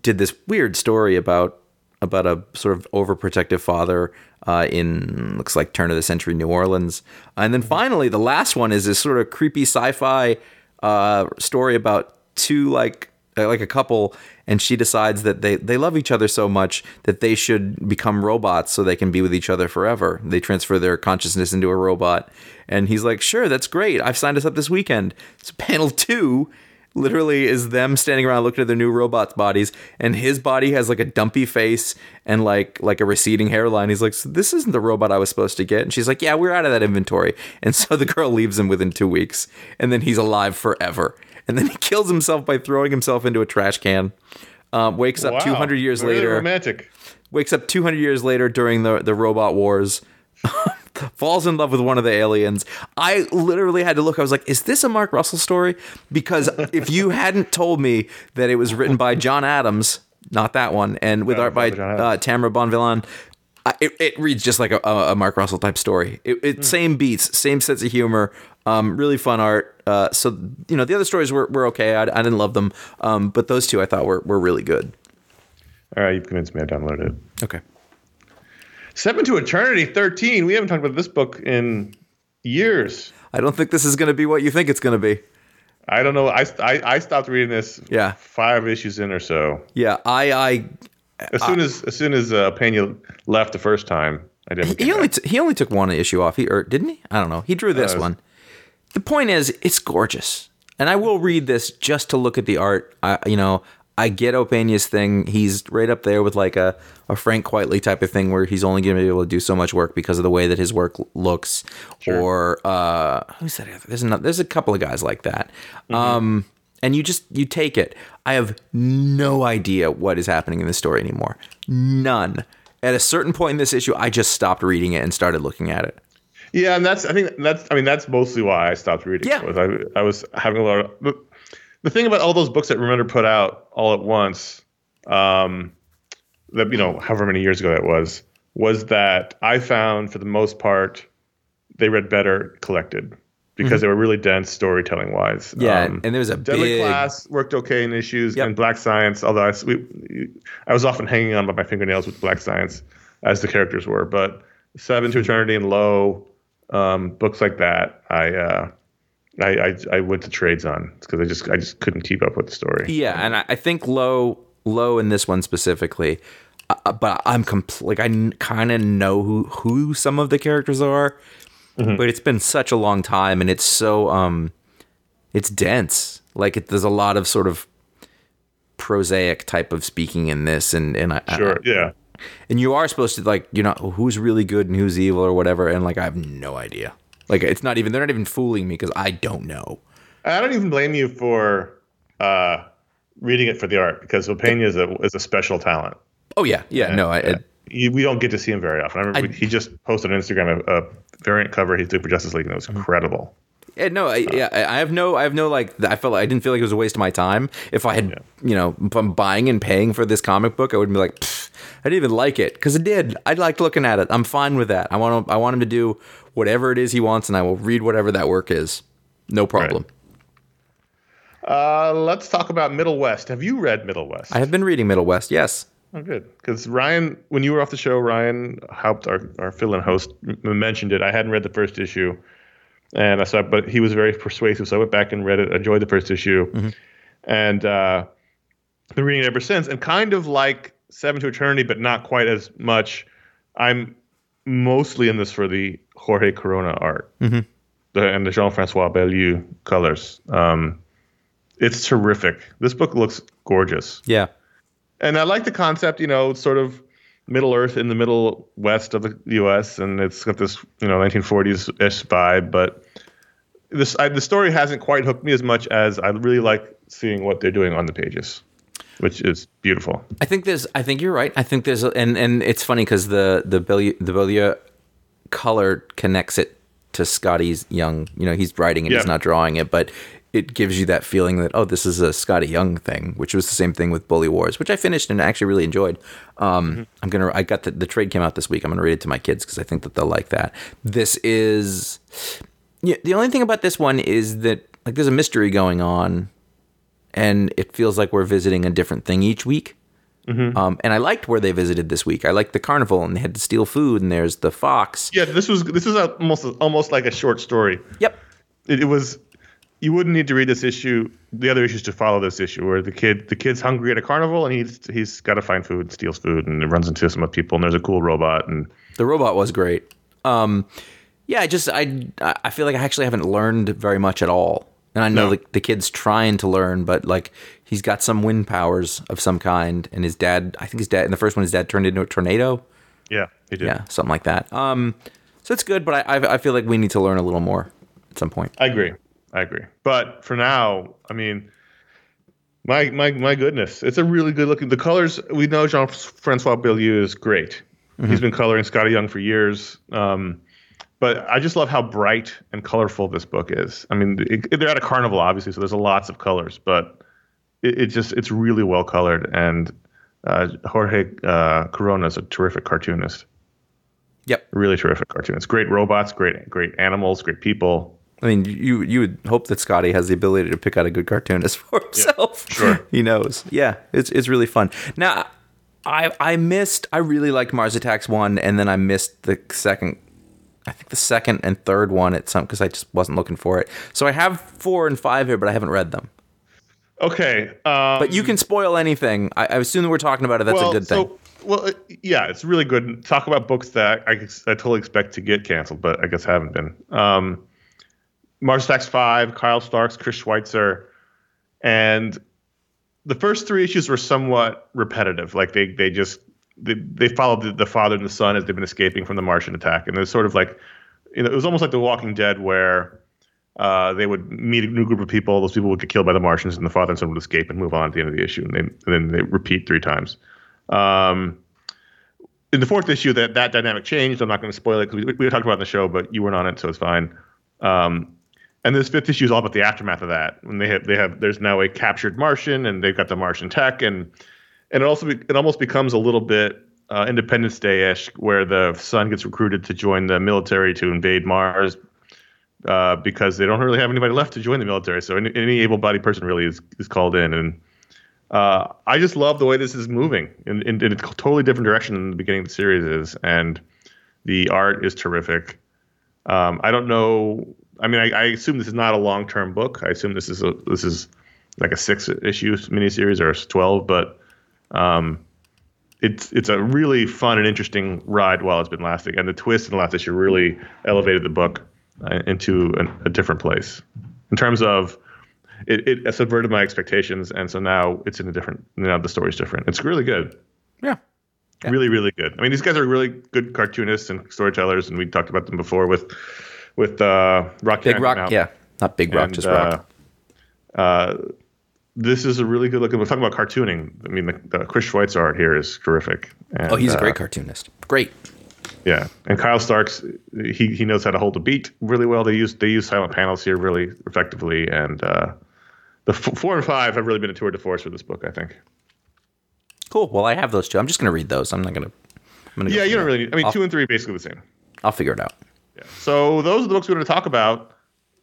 Did this weird story about about a sort of overprotective father uh, in looks like turn of the century New Orleans, and then finally the last one is this sort of creepy sci-fi uh, story about two like Uh, like a couple, and she decides that they they love each other so much that they should become robots so they can be with each other forever. They transfer their consciousness into a robot, and he's like, "Sure, that's great. I've signed us up this weekend." So [LAUGHS] panel two literally is them standing around looking at their new robots' bodies, and his body has like a dumpy face and like like a receding hairline. He's like, so "This isn't the robot I was supposed to get." And she's like, "Yeah, we're out of that inventory." And [LAUGHS] so the girl leaves him within two weeks, and then he's alive forever. And then he kills himself by throwing himself into a trash can. Um, wakes up 200 years Very later. romantic. wakes up 200 years later during the, the robot wars. [LAUGHS] Falls in love with one of the aliens. I literally had to look. I was like is this a mark russell story? Because [LAUGHS] if you hadn't told me that it was written by john adams not that one and with Yeah, art by uh, tamara bonvillain it, it reads just like a, a a Mark Russell type story. It, it same beats, same sense of humor, um, really fun art. Uh, so you know the other stories were, were okay. I, I didn't love them, um, but those two I thought were, were really good. All right, you've convinced me. I downloaded it. Okay. Seven to Eternity 13. We haven't talked about this book in years. I don't think this is going to be what you think it's going to be. I don't know. I, I, I stopped reading this Yeah. five issues in or so. Yeah, I, I As soon as as soon as uh, Pena left the first time, I didn't. he only t- he only took one issue off. He or didn't he? I don't know. He drew this Uh, one. The point is, it's gorgeous, and I will read this just to look at the art. I, you know, I get Opena's thing. He's right up there with like a, a Frank Quitely type of thing, where he's only going to be able to do so much work because of the way that his work looks. Or uh, who's that? other- There's another, there's a couple of guys like that. Um, and you just you take it. I have no idea what is happening in the story anymore. None. At a certain point in this issue, I just stopped reading it and started looking at it. Yeah, and that's I think that's I mean that's mostly why I stopped reading. Yeah. was I I was having a lot of the, the thing about all those books that Remender put out all at once, um, that you know however many years ago that was, was that I found for the most part they read better collected because they were really dense storytelling wise. Mm-hmm. Yeah, and there was a Deadly big Class worked okay in issues, Yep. and Black Science. Although I, we, I was often hanging on by my fingernails with Black Science, as the characters were. But Seven to Eternity and Low, um, books like that, I, uh, I, I, I went to trades on because I just, I just couldn't keep up with the story. Yeah, and I, I think low low in this one specifically, uh, but I'm compl- like I kind of know who who some of the characters are, but it's been such a long time, and it's so um, it's dense. Like it, there's a lot of sort of prosaic type of speaking in this, and and I, I- Sure, yeah. And you are supposed to like you know who's really good and who's evil or whatever, and like I have no idea. Like it's not even they're not even fooling me because I don't know. I don't even blame you for uh, reading it for the art because Opena is a is a special talent. Oh yeah, yeah, no, I, Yeah. You- we don't get to see him very often. I remember he just posted on Instagram a, a variant cover he did for Justice League, and it was incredible. Yeah, no, I, yeah, I I have no, I have no like. I felt like I didn't feel like it was a waste of my time. If I had, you know, if I'm buying and paying for this comic book, I would be like, "Pfft, I didn't even like it because it did. I liked looking at it. I'm fine with that. I want to, I want him to do whatever it is he wants, and I will read whatever that work is. No problem. Uh, let's talk about Middle West. Have you read Middle West? I have been reading Middle West. Yes. Oh, good. Because Ryan, when you were off the show, Ryan helped our, our fill-in host m- mentioned it. I hadn't read the first issue, and I saw, but he was very persuasive, so I went back and read it. I enjoyed the first issue, and uh, been reading it ever since. And kind of like Seven to Eternity, but not quite as much. I'm mostly in this for the Jorge Corona art the, and the Jean-Francois Beaulieu colors. Um, it's terrific. This book looks gorgeous Yeah. and I like the concept. You know, sort of Middle Earth in the Middle West of the U.S. and it's got this you know 1940s ish vibe. But this I, the story hasn't quite hooked me as much as I really like seeing what they're doing on the pages, which is beautiful. I think there's. I think you're right. I think there's, and and it's funny because the the Beaulieu, the Beaulieu color connects it to Scotty's Young. You know, he's writing it, he's not drawing it, but it gives you that feeling that oh, this is a Scotty Young thing, which was the same thing with Bully Wars, which I finished and actually really enjoyed. Um, I'm gonna. I got the the trade came out this week. I'm gonna read it to my kids because I think that they'll like that. This is. Yeah, the only thing about this one is that like there's a mystery going on and it feels like we're visiting a different thing each week. Um, and I liked where they visited this week. I liked the carnival, and they had to steal food, and there's the fox. Yeah, this was this was almost almost like a short story. Yep. It, it was you wouldn't need to read this issue. The other issues to follow this issue, where the kid the kid's hungry at a carnival and he's he's got to find food, steals food, and it runs into some people. And there's a cool robot, and The robot was great. Um, yeah, I just I I feel like I actually haven't learned very much at all. And I know No. the, the kid's trying to learn, but like he's got some wind powers of some kind, and his dad, I think his dad in the first one, his dad turned into a tornado. yeah, he did. Yeah, something like that. Um, so it's good, but I, I I feel like we need to learn a little more at some point. I agree. I agree. But for now, I mean, my my my goodness, it's a really good looking. The colors we know Jean Francois Beaulieu is great. He's been coloring Scotty Young for years. Um, but I just love how bright and colorful this book is. I mean, it, they're at a carnival, obviously, so there's lots of colors, but it, it just it's really well colored. And uh, Jorge uh, Corona is a terrific cartoonist. Yep. Really terrific cartoonist. Great robots, great great animals, great people. I mean, you you would hope that Scotty has the ability to pick out a good cartoonist [LAUGHS] for himself. sure. [LAUGHS] he knows. Yeah, it's it's really fun. Now, I I missed. I really liked Mars Attacks one, and then I missed the second. I think the second and third one at some because I just wasn't looking for it. So I have four and five here, but I haven't read them. Okay, um, But you can spoil anything. I, I assume that we're talking about it. That's a good thing. So, well, yeah, it's really good. Talk about books that I, I totally expect to get canceled, but I guess haven't been. Um, Mars Attacks 5, Kyle Starks, Chris Schweizer. And the first three issues were somewhat repetitive. Like they, they just, they, they followed the, the father and the son as they've been escaping from the Martian attack. And was sort of like, you know, it was almost like The Walking Dead where uh, they would meet a new group of people. Those people would get killed by the Martians, and the father and son would escape and move on at the end of the issue. And, they, and then they repeat three times. Um, in the fourth issue, that that dynamic changed. I'm not going to spoil it because we, we talked about it in the show, but you weren't on it, so it's fine. Um, and this fifth issue is all about the aftermath of that. When they have they have there's now a captured Martian, and they've got the Martian tech, and and it also be, it almost becomes a little bit uh, Independence Day ish, where the son gets recruited to join the military to invade Mars uh, because they don't really have anybody left to join the military. So any, any able-bodied person really is is called in, and uh, I just love the way this is moving in, in, in a totally different direction than the beginning of the series is, and the art is terrific. Um, I don't know. I mean, I, I assume this is not a long-term book. I assume this is a this is like a six-issue miniseries or twelve, but um, it's it's a really fun and interesting ride while it's been lasting. And the twist in the last issue really elevated the book uh, into an, a different place in terms of it, it subverted my expectations, and so now it's in a different. Now the story's different. It's really good. yeah. Really, really good. I mean, these guys are really good cartoonists and storytellers, and we talked about them before with with uh, Rock Big Rock. now. Yeah. Not Big Rock, And, just Rock. Uh, uh, this is a really good looking. We're talking about cartooning. I mean, the, the Chris Schweizer art here is terrific. And, oh, he's a uh, great cartoonist. Great. Yeah, and Kyle Starks, he he knows how to hold a beat really well. They use they use silent panels here really effectively, and uh, the f- four and five have really been a tour de force for this book. I think. Cool. Well, I have those two. I'm just going to read those. I'm not going to. I'm gonna go Yeah, you don't really. Need, I mean, I'll- two and three are basically the same. I'll figure it out. Yeah. So those are the books we're going to talk about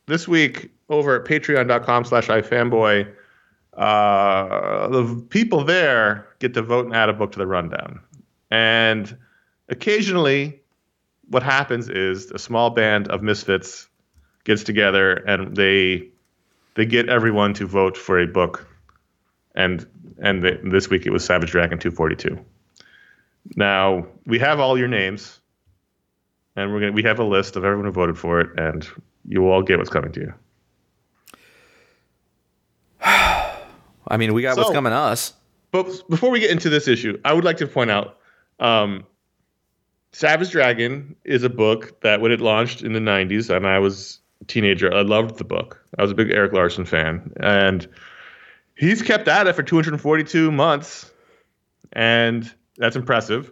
this week over at patreon.com slash ifanboy. Uh, the people there get to vote and add a book to the rundown. And occasionally what happens is a small band of misfits gets together and they they get everyone to vote for a book. And and th- this week it was Savage Dragon 242. Now, we have all your names and we're gonna we have a list of everyone who voted for it, and you will all get what's coming to you. I mean, we got what's coming to us. But before we get into this issue, I would like to point out, um, Savage Dragon is a book that when it launched in the '90s, and I was a teenager, I loved the book. I was a big Erik Larsen fan, and he's kept at it for 242 months, and that's impressive.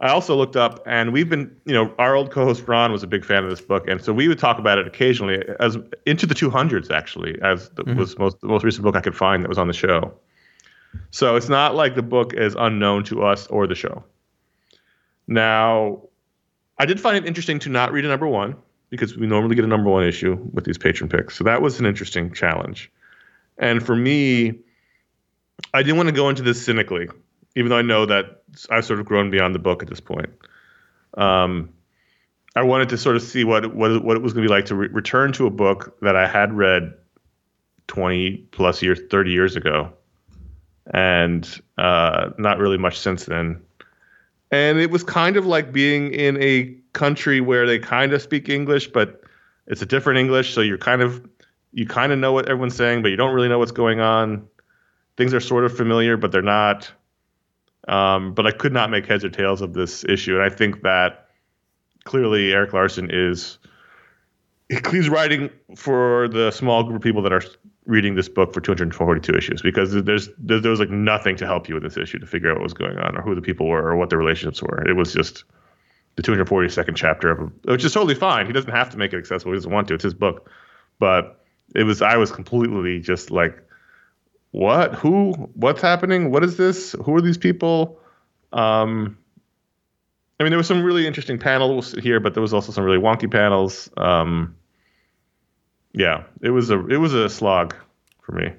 I also looked up, and we've been, you know, our old co-host Ron was a big fan of this book, and so we would talk about it occasionally, as into the 200s actually, as the, mm-hmm. was most the most recent book I could find that was on the show. So it's not like the book is unknown to us or the show. Now, I did find it interesting to not read a number one because we normally get a number one issue with these patron picks. So that was an interesting challenge. And for me, I didn't want to go into this cynically, even though I know that I've sort of grown beyond the book at this point. Um, I wanted to sort of see what what what it was going to be like to re- return to a book that I had read 20 plus years, 30 years ago, and uh, not really much since then. And it was kind of like being in a country where they kind of speak English, but it's a different English, so you're kind of you kind of know what everyone's saying, but you don't really know what's going on. Things are sort of familiar, but they're not. Um, but I could not make heads or tails of this issue, and I think that clearly Erik Larsen is he's writing for the small group of people that are reading this book for 242 issues because there's there, there was like nothing to help you with this issue to figure out what was going on or who the people were or what their relationships were. It was just the 242nd chapter of a, which is totally fine. He doesn't have to make it accessible. He doesn't want to. It's his book, but it was I was completely just like, what? Who? What's happening? What is this? Who are these people? Um, I mean, there was some really interesting panels here, but there was also some really wonky panels. Um, yeah, it was a it was a slog for me.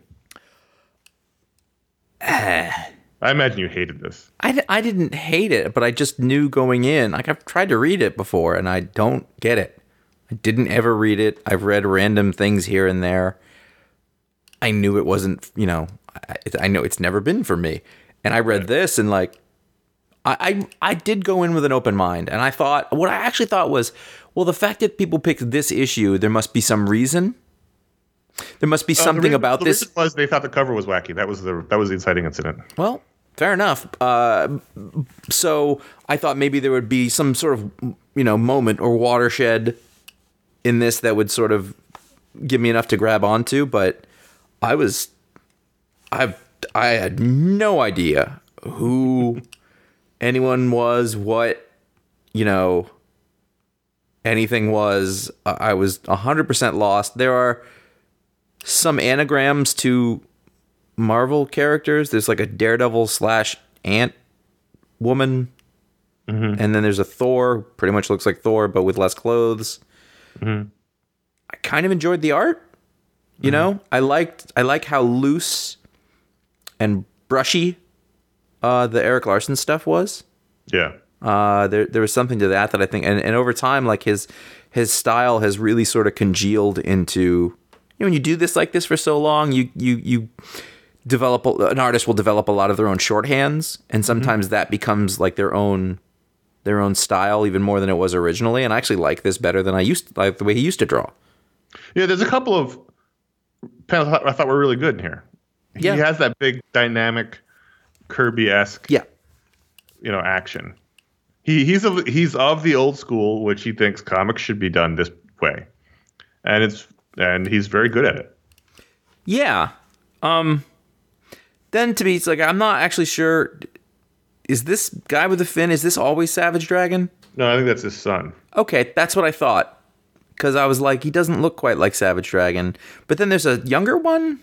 [SIGHS] I imagine you hated this. I, I didn't hate it, but I just knew going in. Like I've tried to read it before, and I don't get it. I didn't ever read it. I've read random things here and there. I knew it wasn't. You know, I, I know it's never been for me. And I read this, and like, I, I I did go in with an open mind, and I thought what I actually thought was, well, the fact that people picked this issue, there must be some reason. There must be Uh, the something reason- about the this. was they thought the cover was wacky. That was the that was the inciting incident. Well, fair enough. Uh, so I thought maybe there would be some sort of you know moment or watershed in this that would sort of give me enough to grab onto, but I was I I had no idea who anyone was, what you know anything was. I was 100% lost. There are some anagrams to Marvel characters. There's like a Daredevil slash Ant Woman, mm-hmm. and then there's a Thor. Pretty much looks like Thor, but with less clothes. Mm-hmm. I kind of enjoyed the art. You know, I liked I like how loose and brushy uh, the Erik Larsen stuff was. Yeah. Uh, there there was something to that that I think, and, and over time, like his his style has really sort of congealed into. You know, when you do this like this for so long, you you you develop an artist will develop a lot of their own shorthands, and sometimes that becomes like their own their own style even more than it was originally. And I actually like this better than I used to, like the way he used to draw. Yeah, there's a couple of panels I thought- I thought were really good in here. He Yeah. has that big dynamic Kirby esque Yeah, you know action. He he's of he's of the old school, which he thinks comics should be done this way, and it's and he's very good at it. yeah. Um, then to be it's like I'm not actually sure. Is this guy with the fin? Is this always Savage Dragon? No, I think that's his son. Okay, that's what I thought. Because I was like, he doesn't look quite like Savage Dragon. But then there's a younger one.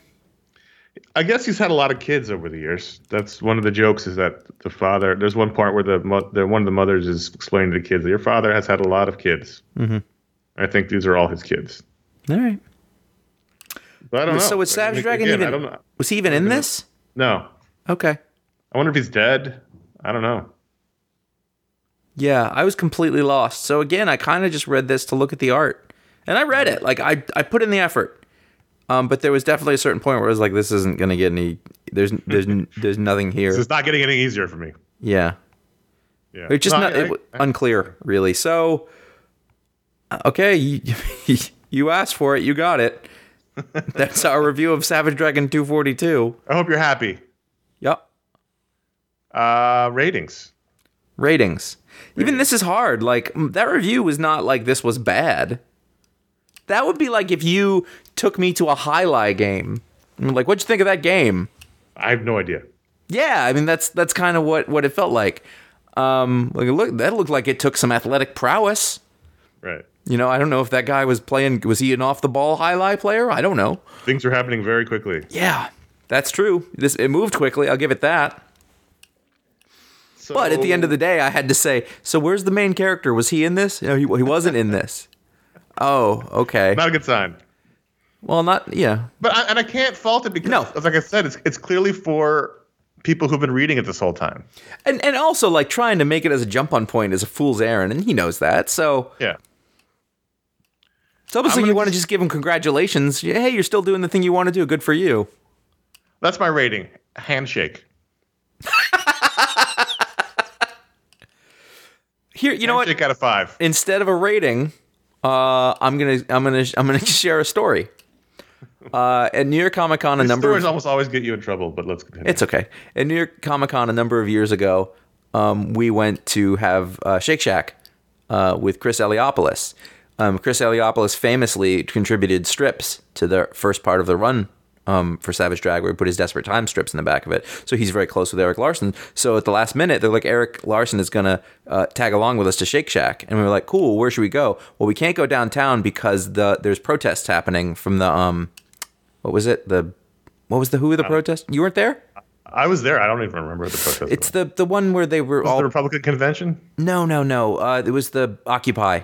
I guess he's had a lot of kids over the years. That's one of the jokes is that the father. There's one part where the, mo- the one of the mothers is explaining to the kids that your father has had a lot of kids. Mm-hmm. I think these are all his kids. All right. But I don't know. So was Savage Like, Dragon again, I even? don't know. Was he even in this? No, Okay. I wonder if he's dead. I don't know. Yeah, I was completely lost. So again, I kind of just read this to look at the art, and I read it. Like I, I put in the effort. Um, but there was definitely a certain point where I was like, this isn't gonna get any. There's, there's, [LAUGHS] there's nothing here. This is not getting any easier for me. Yeah. Yeah, It's just No, not I- it, I- unclear, really. So, uh, okay, you, [LAUGHS] you asked for it, you got it. [LAUGHS] That's our review of Savage Dragon 242. I hope you're happy. Yep. Uh, ratings. Ratings. Even this is hard. Like that review was not like this was bad. That would be like if you took me to a highlight game. and were Like, what'd you think of that game? I have no idea. Yeah, I mean that's that's kind of what what it felt like. Um, like look, that looked like it took some athletic prowess. Right. You know, I don't know if that guy was playing. Was he an off the ball highlight player? I don't know. Things are happening very quickly. Yeah, that's true. This it moved quickly. I'll give it that. So, But at the end of the day, I had to say, so where's the main character? Was he in this? No, he, he wasn't in this. Oh, okay. not a good sign. Well, not yeah. But I, and I can't fault it because, No. like I said, it's it's clearly for people who've been reading it this whole time. And and also like trying to make it as a jump on point is a fool's errand, and he knows that. So Yeah. So like you want to just- give him congratulations. Hey, you're still doing the thing you want to do. Good for you. That's my rating. Handshake. [LAUGHS] Here, you know what? Handshake out of five. Instead of a rating, uh, I'm gonna I'm gonna [LAUGHS] I'm gonna share a story. Uh, at New York Comic Con, a These number stories of almost always get you in trouble, but let's continue. It's okay. At New York Comic Con a number of years ago, um, we went to have uh, Shake Shack uh, with Chris Eliopoulos. Um, Chris Eliopoulos famously contributed strips to the first part of the run um, for Savage Drag, where he put his Desperate Time strips in the back of it. So he's very close with Erik Larsen. So at the last minute, they're like, Erik Larsen is going to uh, tag along with us to Shake Shack. And we were like, cool, where should we go? Well, we can't go downtown because the there's protests happening from the, um, what was it? The, what was the, who were the protest? You weren't there? I was there. I don't even remember the protest. It's the the one where they were Was all the Republican convention. no no no. Uh, it was the Occupy.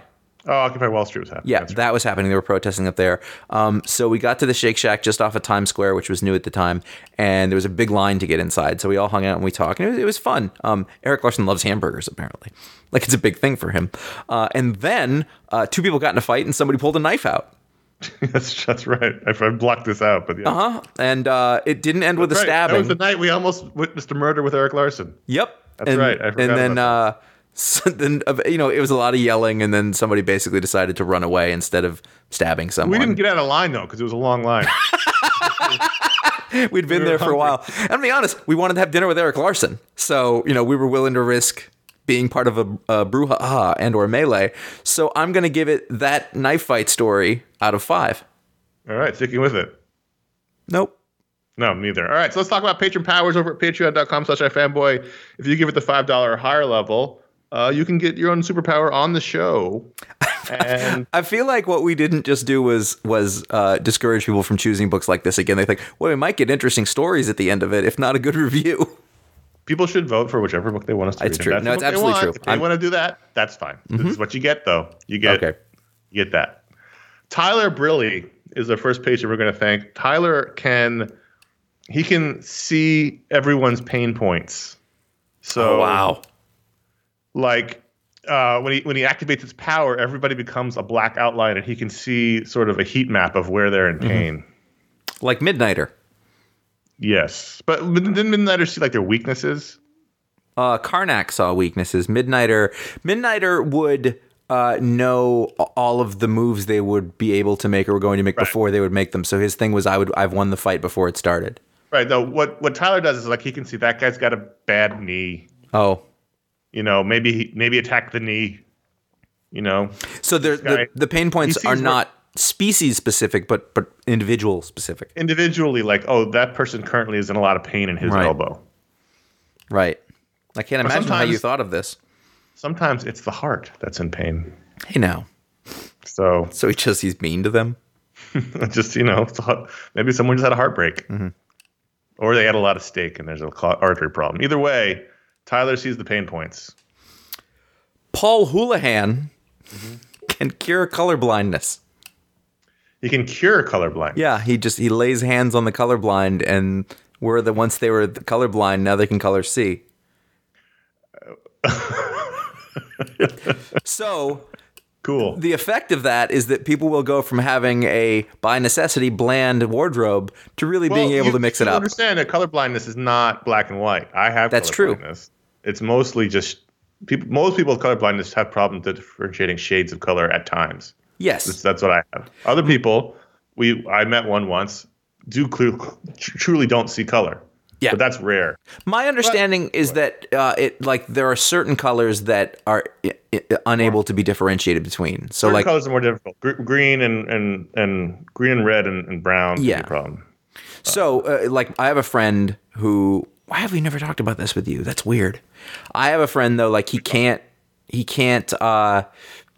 Oh, Occupy Wall Street was happening. Yeah, right. that was happening. They were protesting up there. Um, so we got to the Shake Shack just off of Times Square, which was new at the time, and there was a big line to get inside. So we all hung out and we talked, and it was, it was fun. Um, Erik Larsen loves hamburgers, apparently, like it's a big thing for him. Uh, and then uh, two people got in a fight, and somebody pulled a knife out. [LAUGHS] that's that's right. I, I blocked this out, but yeah. Uh huh. And uh, it didn't end with a Right. stabbing. That was the night we almost witnessed a murder with Erik Larsen. Yep. That's and, right. I forgot and then, uh, so then, you know, it was a lot of yelling, and then somebody basically decided to run away instead of stabbing someone. We didn't get out of line though because it was a long line. [LAUGHS] We'd been we there for a while. And to be honest, we wanted to have dinner with Erik Larsen, so you know, we were willing to risk being part of a, a brouhaha and or melee. So I'm going to give it that knife fight story out of five. All right, sticking with it. Nope. No, neither. All right, so let's talk about patron powers over at patreon.com slash ifanboy. If you give it the $5 or higher level, uh, you can get your own superpower on the show. And [LAUGHS] I feel like what we didn't just do was was uh, discourage people from choosing books like this again. They think, well, we might get interesting stories at the end of it, if not a good [LAUGHS] review. people should vote for whichever book they want us to It's read. true. No, it's absolutely true. If they I'm- want to do that, that's fine. This is what you get, though. You get Okay. you get that. Tyler Briley is the first patron we're going to thank. Tyler can he can see everyone's pain points. So like uh, when he when he activates his power, everybody becomes a black outline, and he can see sort of a heat map of where they're in pain. like Midnighter. Yes, but didn't Midnighter see like their weaknesses? Uh, Karnak saw weaknesses. Midnighter, Midnighter would uh, know all of the moves they would be able to make or were going to make before they would make them. So his thing was, I would, I've won the fight before it started. Right. Though what what Tyler does is like he can see that guy's got a bad knee. Oh, You know, maybe maybe attack the knee. You know, so the the, the pain points are where- not species specific, but but individual specific. individually, like oh, that person currently is in a lot of pain in his Right. elbow. Right. I can't imagine how you thought of this. Sometimes it's the heart that's in pain. Hey now, So so he just he's mean to them. [LAUGHS] just you know, thought maybe someone just had a heartbreak, mm-hmm. or they had a lot of steak and there's a artery problem. Either way, Tyler sees the pain points. Paul Houlihan Mm-hmm. can cure color blindness. He can cure colorblind. Yeah, he just he lays hands on the colorblind, and where the once they were colorblind, now they can color see. [LAUGHS] so Cool. the effect of that is that people will go from having a by necessity bland wardrobe to really being able you- to mix it up. Understand that colorblindness is not black and white. I have That's true. It's mostly just people. Most people with colorblindness have problems differentiating shades of color at times. Yes, That's, that's what I have. Other mm-hmm. people, we I met one once, do clear, truly don't see color. Yeah. but that's rare. my understanding is that uh, it like there are certain colors that are i- i- unable to be differentiated between. So Certain like colors are more difficult. Gr- green and and and green and red and, and brown. Yeah. problem. So, uh, like, I have a friend who. Why have we never talked about this with you? That's weird. I have a friend though, like he can't, he can't, uh,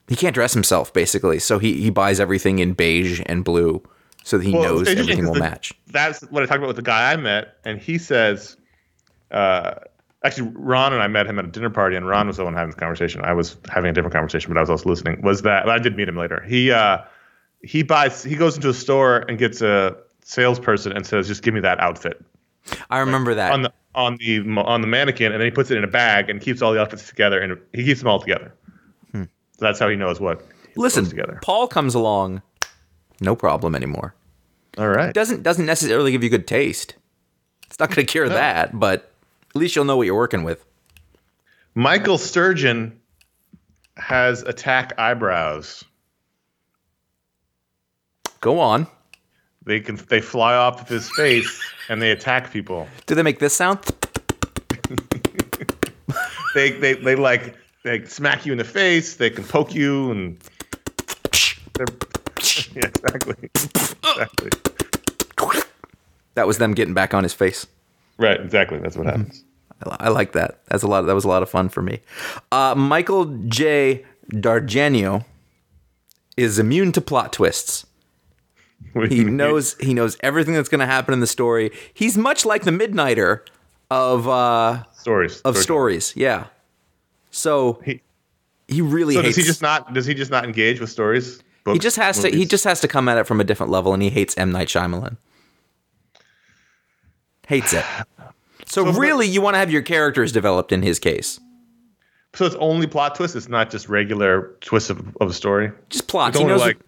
he can't dress himself basically. So he he buys everything in beige and blue, so that he Well, knows everything will the- match. That's what I talked about with the guy I met, and he says, uh, actually, Ron and I met him at a dinner party, and Ron was the one having the conversation. I was having a different conversation, but I was also listening. Was that I did meet him later? He uh, he buys, he goes into a store and gets a salesperson and says, "Just give me that outfit I remember that. on the on the on the mannequin," and then he puts it in a bag and keeps all the outfits together, and he keeps them all together. So that's how he knows what. Listen, together. Paul comes along No problem anymore. All right. Doesn't doesn't necessarily give you good taste. It's not going to cure that, but at least you'll know what you're working with. Michael Sturgeon has attack eyebrows. Go on. They can they fly off of his face and they attack people. Do they make this sound? [LAUGHS] They they they like they smack you in the face. They can poke you and. [LAUGHS] they're- [LAUGHS] Yeah, exactly. exactly. That was them getting back on his face. Right. Exactly. That's what happens. I, like that. That's a lot. That was a lot of fun for me. Uh, Michael J. D'Argenio is immune to plot twists. He knows he knows everything that's going to happen in the story. He's much like the Midnighter of uh, stories. of Stories. stories. Yeah. So He- he really So hates. does he just not? Does he just not engage with stories? He just has to. He just has to come at it from a different level, and he hates M Night Shyamalan. Hates it. So, So, really, you want to have your characters developed in his case. So it's only plot twists. It's not just regular twists of, of a story. Just plots. It's He knows. like what,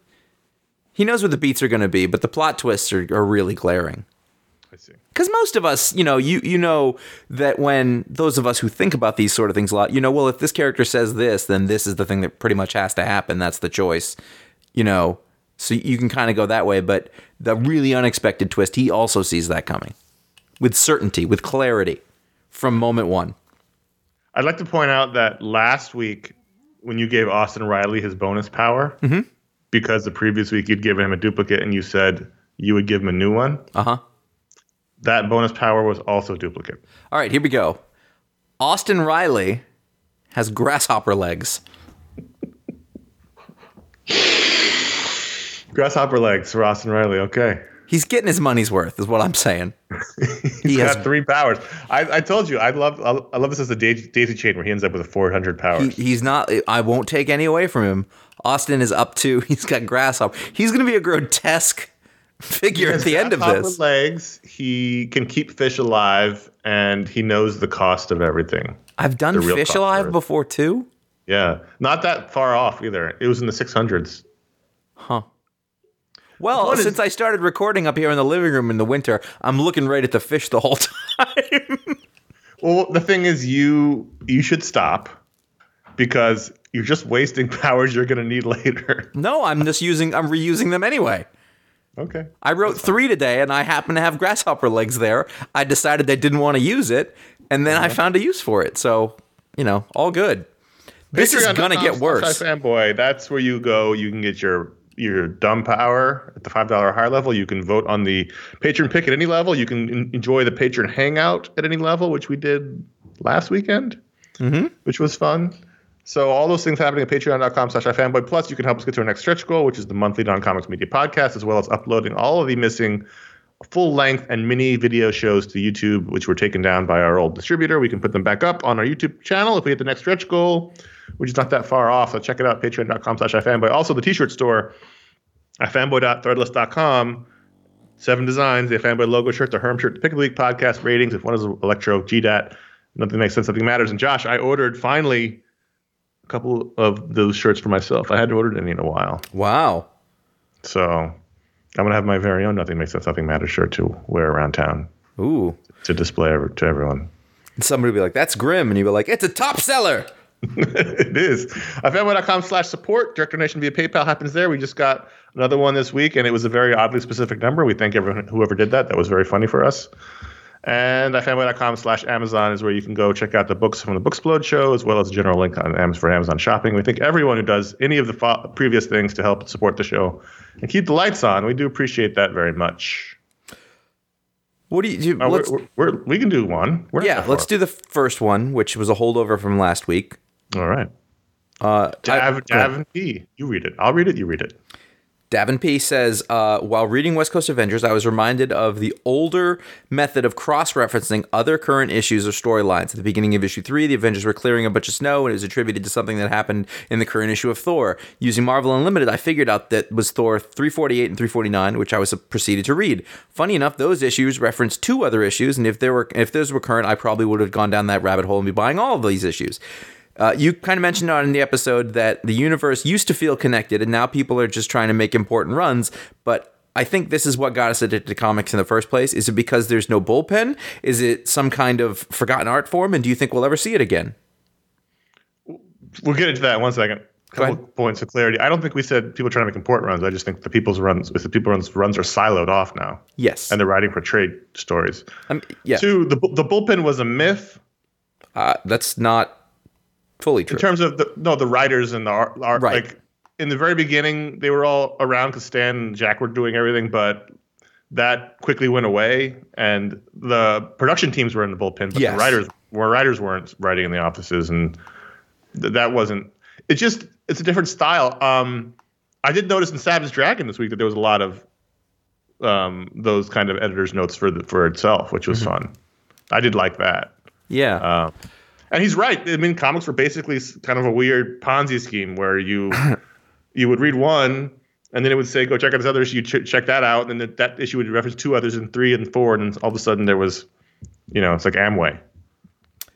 he knows what the beats are going to be, but the plot twists are, are really glaring. I see. Because most of us, you know, you you know that when those of us who think about these sort of things a lot, you know, well, if this character says this, then this is the thing that pretty much has to happen. That's the choice, you know. So you can kind of go that way, but the really unexpected twist, he also sees that coming with certainty, with clarity, from moment one. I'd like to point out that last week, when you gave Austyn Riley his bonus power, Mm-hmm. because the previous week you'd given him a duplicate and you said you would give him a new one, Uh huh. that bonus power was also duplicate. All right, here we go. Austyn Riley has grasshopper legs. [LAUGHS] Grasshopper legs for Austyn Riley. Okay. He's getting his money's worth, is what I'm saying. [LAUGHS] he He's has got three powers. I, I told you, I love I love this as a daisy, chain where he ends up with a 400 he, powers. he's not i won't take any away from him austyn is up to [LAUGHS] he's got grasshopper he's going to be a grotesque figure at the end of Grasshopper this legs. He can keep fish alive, and he knows the cost of everything. i've done fish alive before too Yeah, not that far off either. It was in the 600s. Well What is- since i started recording up here in the living room in the winter i'm looking right at the fish the whole [LAUGHS] time Well, the thing is, you you should stop because you're just wasting [LAUGHS] powers you're going to need later. no i'm just using i'm reusing them anyway Okay. i wrote three today and i happen to have grasshopper legs there i decided i didn't want to use it and then i found a use for it so you know all good this is gonna get worse Fanboy. That's where you go. You can get your your dumb power at the five dollar higher level. You can vote on the patron pick at any level. You can en- enjoy the patron hangout at any level, which we did last weekend, Mm-hmm. which was fun. So all those things happening at patreon.com slash ifanboy. Plus, you can help us get to our next stretch goal, which is the monthly non-comics media podcast, as well as uploading all of the missing full length and mini video shows to YouTube, which were taken down by our old distributor. We can put them back up on our YouTube channel if we hit the next stretch goal, which is not that far off. So check it out, patreon.com slash ifanboy. Also, the t-shirt store, ifanboy.threadless.com. Seven designs, the fanboy logo shirt, the Herm shirt, the Pick the Week podcast ratings. If one is Electro, GDAT, nothing makes sense, nothing matters. And Josh, I ordered finally a couple of those shirts for myself. I hadn't ordered any in a while. wow So I'm going to have my very own Nothing Makes Sense, Nothing Matters shirt to wear around town ooh to display ever- to everyone. And somebody would be like, that's grim. And you'd be like, it's a top seller. [LAUGHS] it is. Fanboy.com slash support. Direct donation via PayPal happens there. We just got another one this week, and it was a very oddly specific number. We thank everyone whoever did that. That was very funny for us. And fanboy.com slash Amazon is where you can go check out the books from the Booksplode show, as well as a general link on Amazon for Amazon shopping. We thank everyone who does any of the fo- previous things to help support the show and keep the lights on. We do appreciate that very much. What do you do? Uh, let's, we're, we're, we can do one. We're yeah, let's do the first one, which was a holdover from last week. All right. Uh, Dav, Davin P. You read it. I'll read it. You read it. Davin P says, uh, while reading West Coast Avengers, I was reminded of the older method of cross referencing other current issues or storylines. At the beginning of issue three, the Avengers were clearing a bunch of snow, and it was attributed to something that happened in the current issue of Thor. Using Marvel Unlimited, I figured out that was Thor 348 and 349, which I was proceeded to read. Funny enough, those issues referenced two other issues, and if there were if those were current, I probably would have gone down that rabbit hole and be buying all of these issues. Uh, you kind of mentioned on in the episode that the universe used to feel connected, and now people are just trying to make important runs. But I think this is what got us addicted to comics in the first place. Is it because there's no bullpen? Is it some kind of forgotten art form? And do you think we'll ever see it again? We'll get into that in one second. Couple points of clarity. I don't think we said people trying to make important runs. I just think the people's runs, with the people runs, runs are siloed off now, Yes. and they're writing for trade stories. Um, yeah. Two, the the bullpen was a myth Uh, that's not fully true. in terms of the no the writers and the art, art Right. like in the very beginning they were all around because Stan and Jack were doing everything, but that quickly went away, and the production teams were in the bullpen, but Yes. the writers were writers weren't writing in the offices, and th- that wasn't. It just it's a different style. Um, I did notice in Savage Dragon this week that there was a lot of um, those kind of editors' notes for the, for itself, which Mm-hmm. was fun. I did like that. yeah. Um, and he's right. I mean, comics were basically kind of a weird Ponzi scheme where you [LAUGHS] you would read one, and then it would say, "Go check out this other issue." You ch- check that out, and then that- that issue would reference two others, and three and four, and then all of a sudden there was, you know, it's like Amway.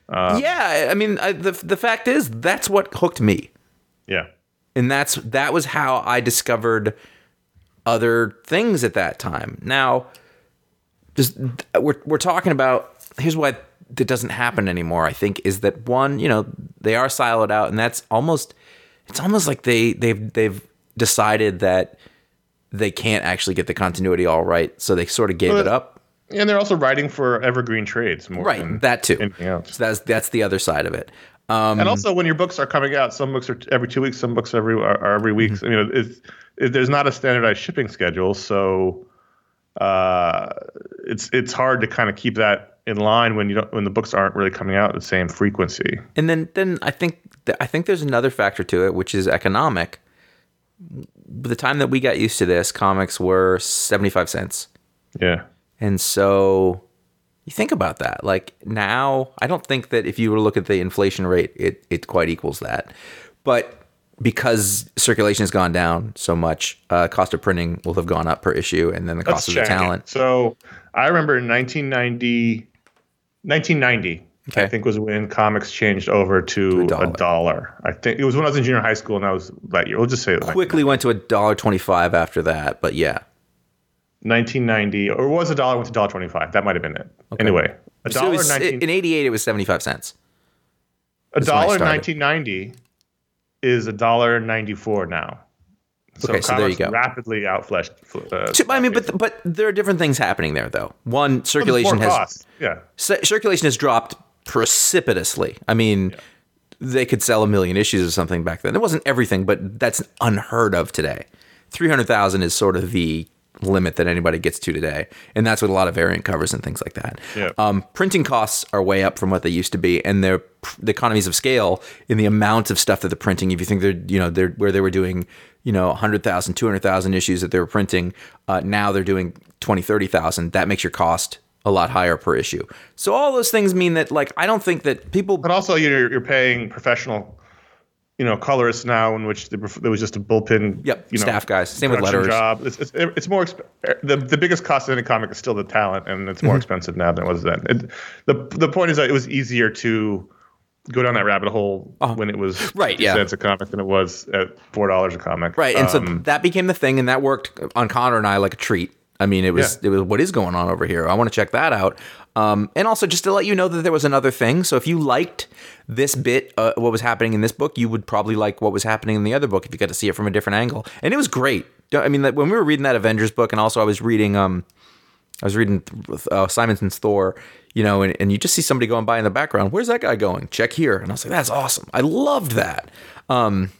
Uh, yeah. I mean, I, the the fact is that's what hooked me. Yeah, and that's that was how I discovered other things at that time. Now, just we're we're talking about here's why that doesn't happen anymore. I think is that one, you know, they are siloed out, and that's almost it's almost like they they've they've decided that they can't actually get the continuity all right, so they sort of gave Well, it up. and they're also writing for evergreen trades more Right, than that too. anything else. So that's that's the other side of it. Um, and also, when your books are coming out, some books are t- every two weeks, some books every are, are every week. Mm-hmm. You know, it's it, there's not a standardized shipping schedule, so uh, it's it's hard to kind of keep that in line when you don't when the books aren't really coming out at the same frequency. And then, then I think th- I think there's another factor to it, which is economic. By the time that we got used to this, comics were seventy five cents, Yeah, and so you think about that. Like now, I don't think that if you were to look at the inflation rate, it it quite equals that. But because circulation has gone down so much, uh, cost of printing will have gone up per issue, and then the cost of the talent. So I remember in 1990, 1990, Okay. I think was when comics changed over to, a a, dollar. dollar. I think it was when I was in junior high school, and I was that year. We'll just say it like Quickly went to a dollar twenty five after that, but yeah, 1990, or was a dollar went to dollar 25. That might have been it. Anyway, a So dollar was, 19 in eighty eight, it was seventy five cents. a That's when I dollar started. 1990 is a dollar 94 now. Okay, so there you go. Rapidly outfleshed. Uh, I mean, but but there are different things happening there, though. One, circulation has cost. Yeah. ci- circulation has dropped precipitously. I mean, they could sell a million issues or something back then. It wasn't everything, but that's unheard of today. Three hundred thousand is sort of the limit that anybody gets to today, and that's with a lot of variant covers and things like that. Yeah. Um, printing costs are way up from what they used to be, and they're the economies of scale in the amount of stuff that they're printing. If you think they're, you know, they're where they were doing, you know, 100,000, 200,000 issues that they were printing, uh, now they're doing 20, 30,000. That makes your cost a lot higher per issue. So all those things mean that, like, I don't think that people. But also, you're, you're paying professional, you know, colorists now, in which there was just a bullpen. Yep, you know, staff guys. Same with letters. Job. It's, it's, it's more exp- the the biggest cost of any comic is still the talent, and it's Mm-hmm. more expensive now than it was then. It, the the point is that it was easier to go down that rabbit hole when it was. Right, yeah. cents a comic than it was at four dollars a comic. Right, and so Um, that became the thing, and that worked on Conor and I like a treat. I mean, it was Yeah. it was what is going on over here. I want to check that out. Um, and also just to let you know that there was another thing. So if you liked this bit, uh, what was happening in this book, you would probably like what was happening in the other book if you got to see it from a different angle. And it was great. I mean, when we were reading that Avengers book, and also I was reading um, I was reading uh, Simonson's Thor, you know, and, and you just see somebody going by in the background. Where's that guy going? Check here. And I was like, that's awesome. I loved that. Um,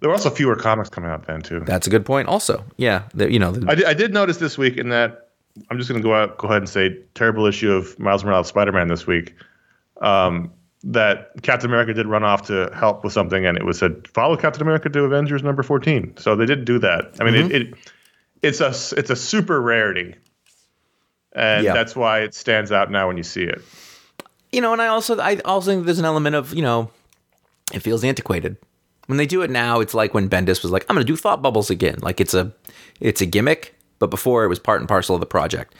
there were also fewer comics coming out then too. that's a good point. Also, yeah, the, you know, the, I did, I did notice this week in that I'm just going to go out, go ahead and say terrible issue of Miles Morales Spider-Man this week. Um, that Captain America did run off to help with something, and it was said follow Captain America to Avengers number 14. So they did do that. I mean, Mm-hmm. it, it it's a it's a super rarity, and Yeah. that's why it stands out now when you see it. you know, and I also I also think there's an element of you know, it feels antiquated when they do it now. It's like when Bendis was like, I'm going to do thought bubbles again. Like it's a it's a gimmick, but before it was part and parcel of the project,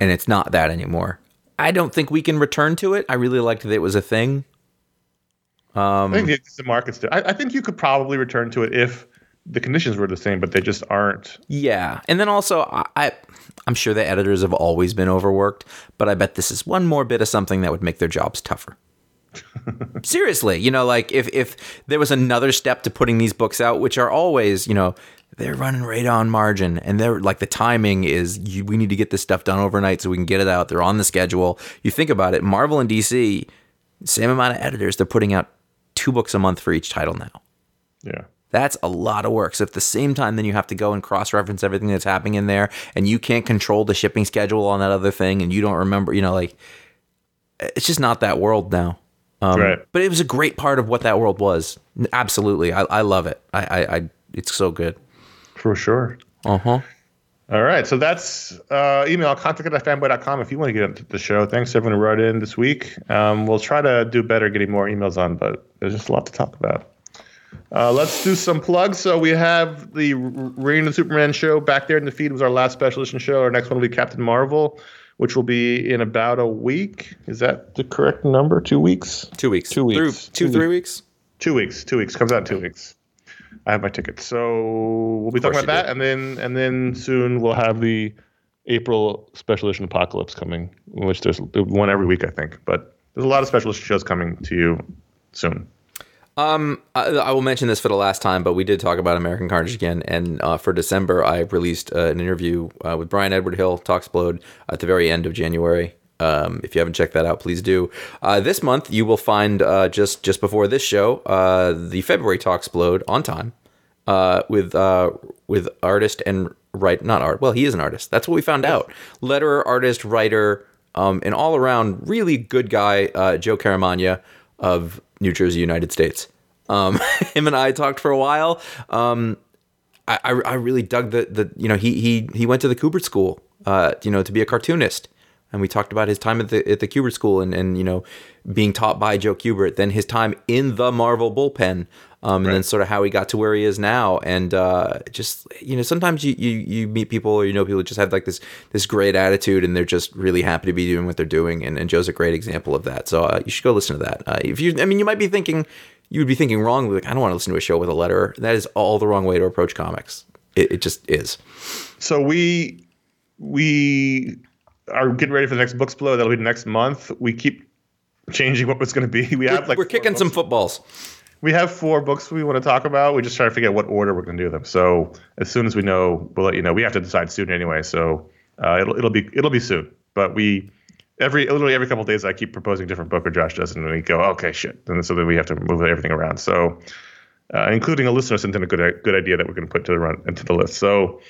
and it's not that anymore. I don't think we can return to it. I really liked that it was a thing. Um, I think the, the market's. I, I think you could probably return to it if the conditions were the same, but they just aren't. Yeah, and then also I, I I'm sure the editors have always been overworked, but I bet this is one more bit of something that would make their jobs tougher. [LAUGHS] Seriously, you know, like if if there was another step to putting these books out, which are always, you know, they're running right on margin, and they're like the timing is you, we need to get this stuff done overnight so we can get it out. They're on the schedule. You think about it, Marvel and DC, same amount of editors, they're putting out two books a month for each title now. Yeah. That's a lot of work. So at the same time, then you have to go and cross reference everything that's happening in there, and you can't control the shipping schedule on that other thing, and you don't remember, you know, like it's just not that world now. Um, Right. But it was a great part of what that world was. Absolutely, I, I love it. I, I, I, it's so good. For sure. Uh huh. All right. So that's uh, email contact at fanboy.com if you want to get into the show. Thanks everyone who wrote in this week. Um, we'll try to do better getting more emails on, but there's just a lot to talk about. Uh, let's do some plugs. So we have the Reign of Superman show back there in the feed. It was our last special edition show. Our next one will be Captain Marvel, which will be in about a week. Is that the correct number? Two weeks? Two weeks. Two weeks. Through, two, Two three weeks. Two weeks. Two weeks. Comes out in two weeks. I have my ticket. So we'll be talking about that, and then and then soon we'll have the April special edition Apocalypse coming, which there's one every week, I think. But there's a lot of special edition shows coming to you soon. Um, I, I will mention this for the last time, but we did talk about American Carnage again, and uh, for December, I released uh, an interview uh, with Bryan Edward Hill, Talksplode, at the very end of January. Um, if you haven't checked that out, please do. Uh, this month, you will find uh, just just before this show, uh, the February Talksplode on time with with artist and write not art. Well, he is an artist. That's what we found out. Letterer, artist, writer, um, an all around really good guy, Joe Caramagna of New Jersey, United States. Um, [LAUGHS] him and I talked for a while. Um, I, I, I really dug the, the you know he he he went to the Kubert School, uh, you know, to be a cartoonist, and we talked about his time at the at the Kubert School and and you know being taught by Joe Kubert, then his time in the Marvel bullpen, um, and then sort of how he got to where he is now, and uh, just you know sometimes you, you you meet people or you know people who just have like this this great attitude and they're just really happy to be doing what they're doing, and, and Joe's a great example of that. So uh, you should go listen to that. Uh, if you, I mean, you might be thinking you would be thinking wrongly, like I don't want to listen to a show with a letter. That is all the wrong way to approach comics. It, it just is. So we we are getting ready for the next Booksplode. That'll be next month. We keep changing what it's going to be. [LAUGHS] We have like We're kicking books. some footballs. We have four books we want to talk about. We just try to figure out what order we're going to do them. So as soon as we know, we'll let you know. We have to decide soon anyway. So uh, it'll it'll be it'll be soon. But we every literally every couple of days I keep proposing different book or Josh does, and we go okay shit, and so then we have to move everything around. So uh, including a listener sent in a good good idea that we're going to put to the run into the list. So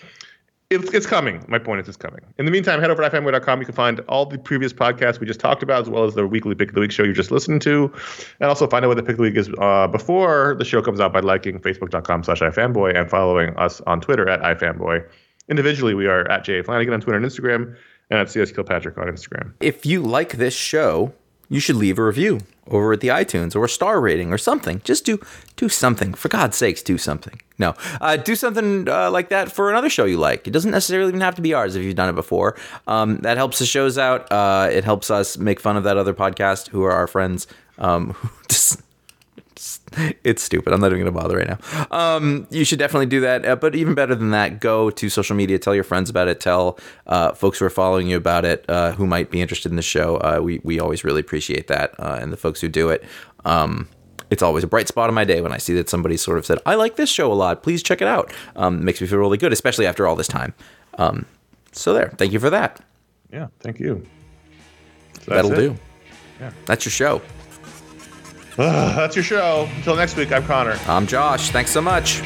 it's, it's coming. My point is, it's coming. In the meantime, head over to ifanboy.com. You can find all the previous podcasts we just talked about, as well as the weekly Pick of the Week show you just listened to. And also find out what the Pick of the Week is uh, before the show comes out by liking facebook.com slash ifanboy and following us on Twitter at ifanboy. Individually, we are at Jay Flanagan on Twitter and Instagram, and at CS Kilpatrick on Instagram. If you like this show, you should leave a review over at the iTunes or a star rating or something. Just do do something. For God's sakes, do something. No, uh, do something uh, like that for another show you like. It doesn't necessarily even have to be ours if you've done it before. Um, that helps the shows out. Uh, it helps us make fun of that other podcast who are our friends. Um, [LAUGHS] who just [LAUGHS] it's stupid. I'm not even going to bother right now. Um, you should definitely do that. Uh, but even better than that, go to social media, tell your friends about it, tell uh, folks who are following you about it, uh, who might be interested in the show. Uh, we we always really appreciate that, uh, and the folks who do it. Um, it's always a bright spot in my day when I see that somebody sort of said, "I like this show a lot. Please check it out." Um, makes me feel really good, especially after all this time. Um, so there. Thank you for that. Yeah, thank you. So That'll it. do. That's your show. [LAUGHS] That's your show. Until next week, I'm Conor. I'm Josh. Thanks so much.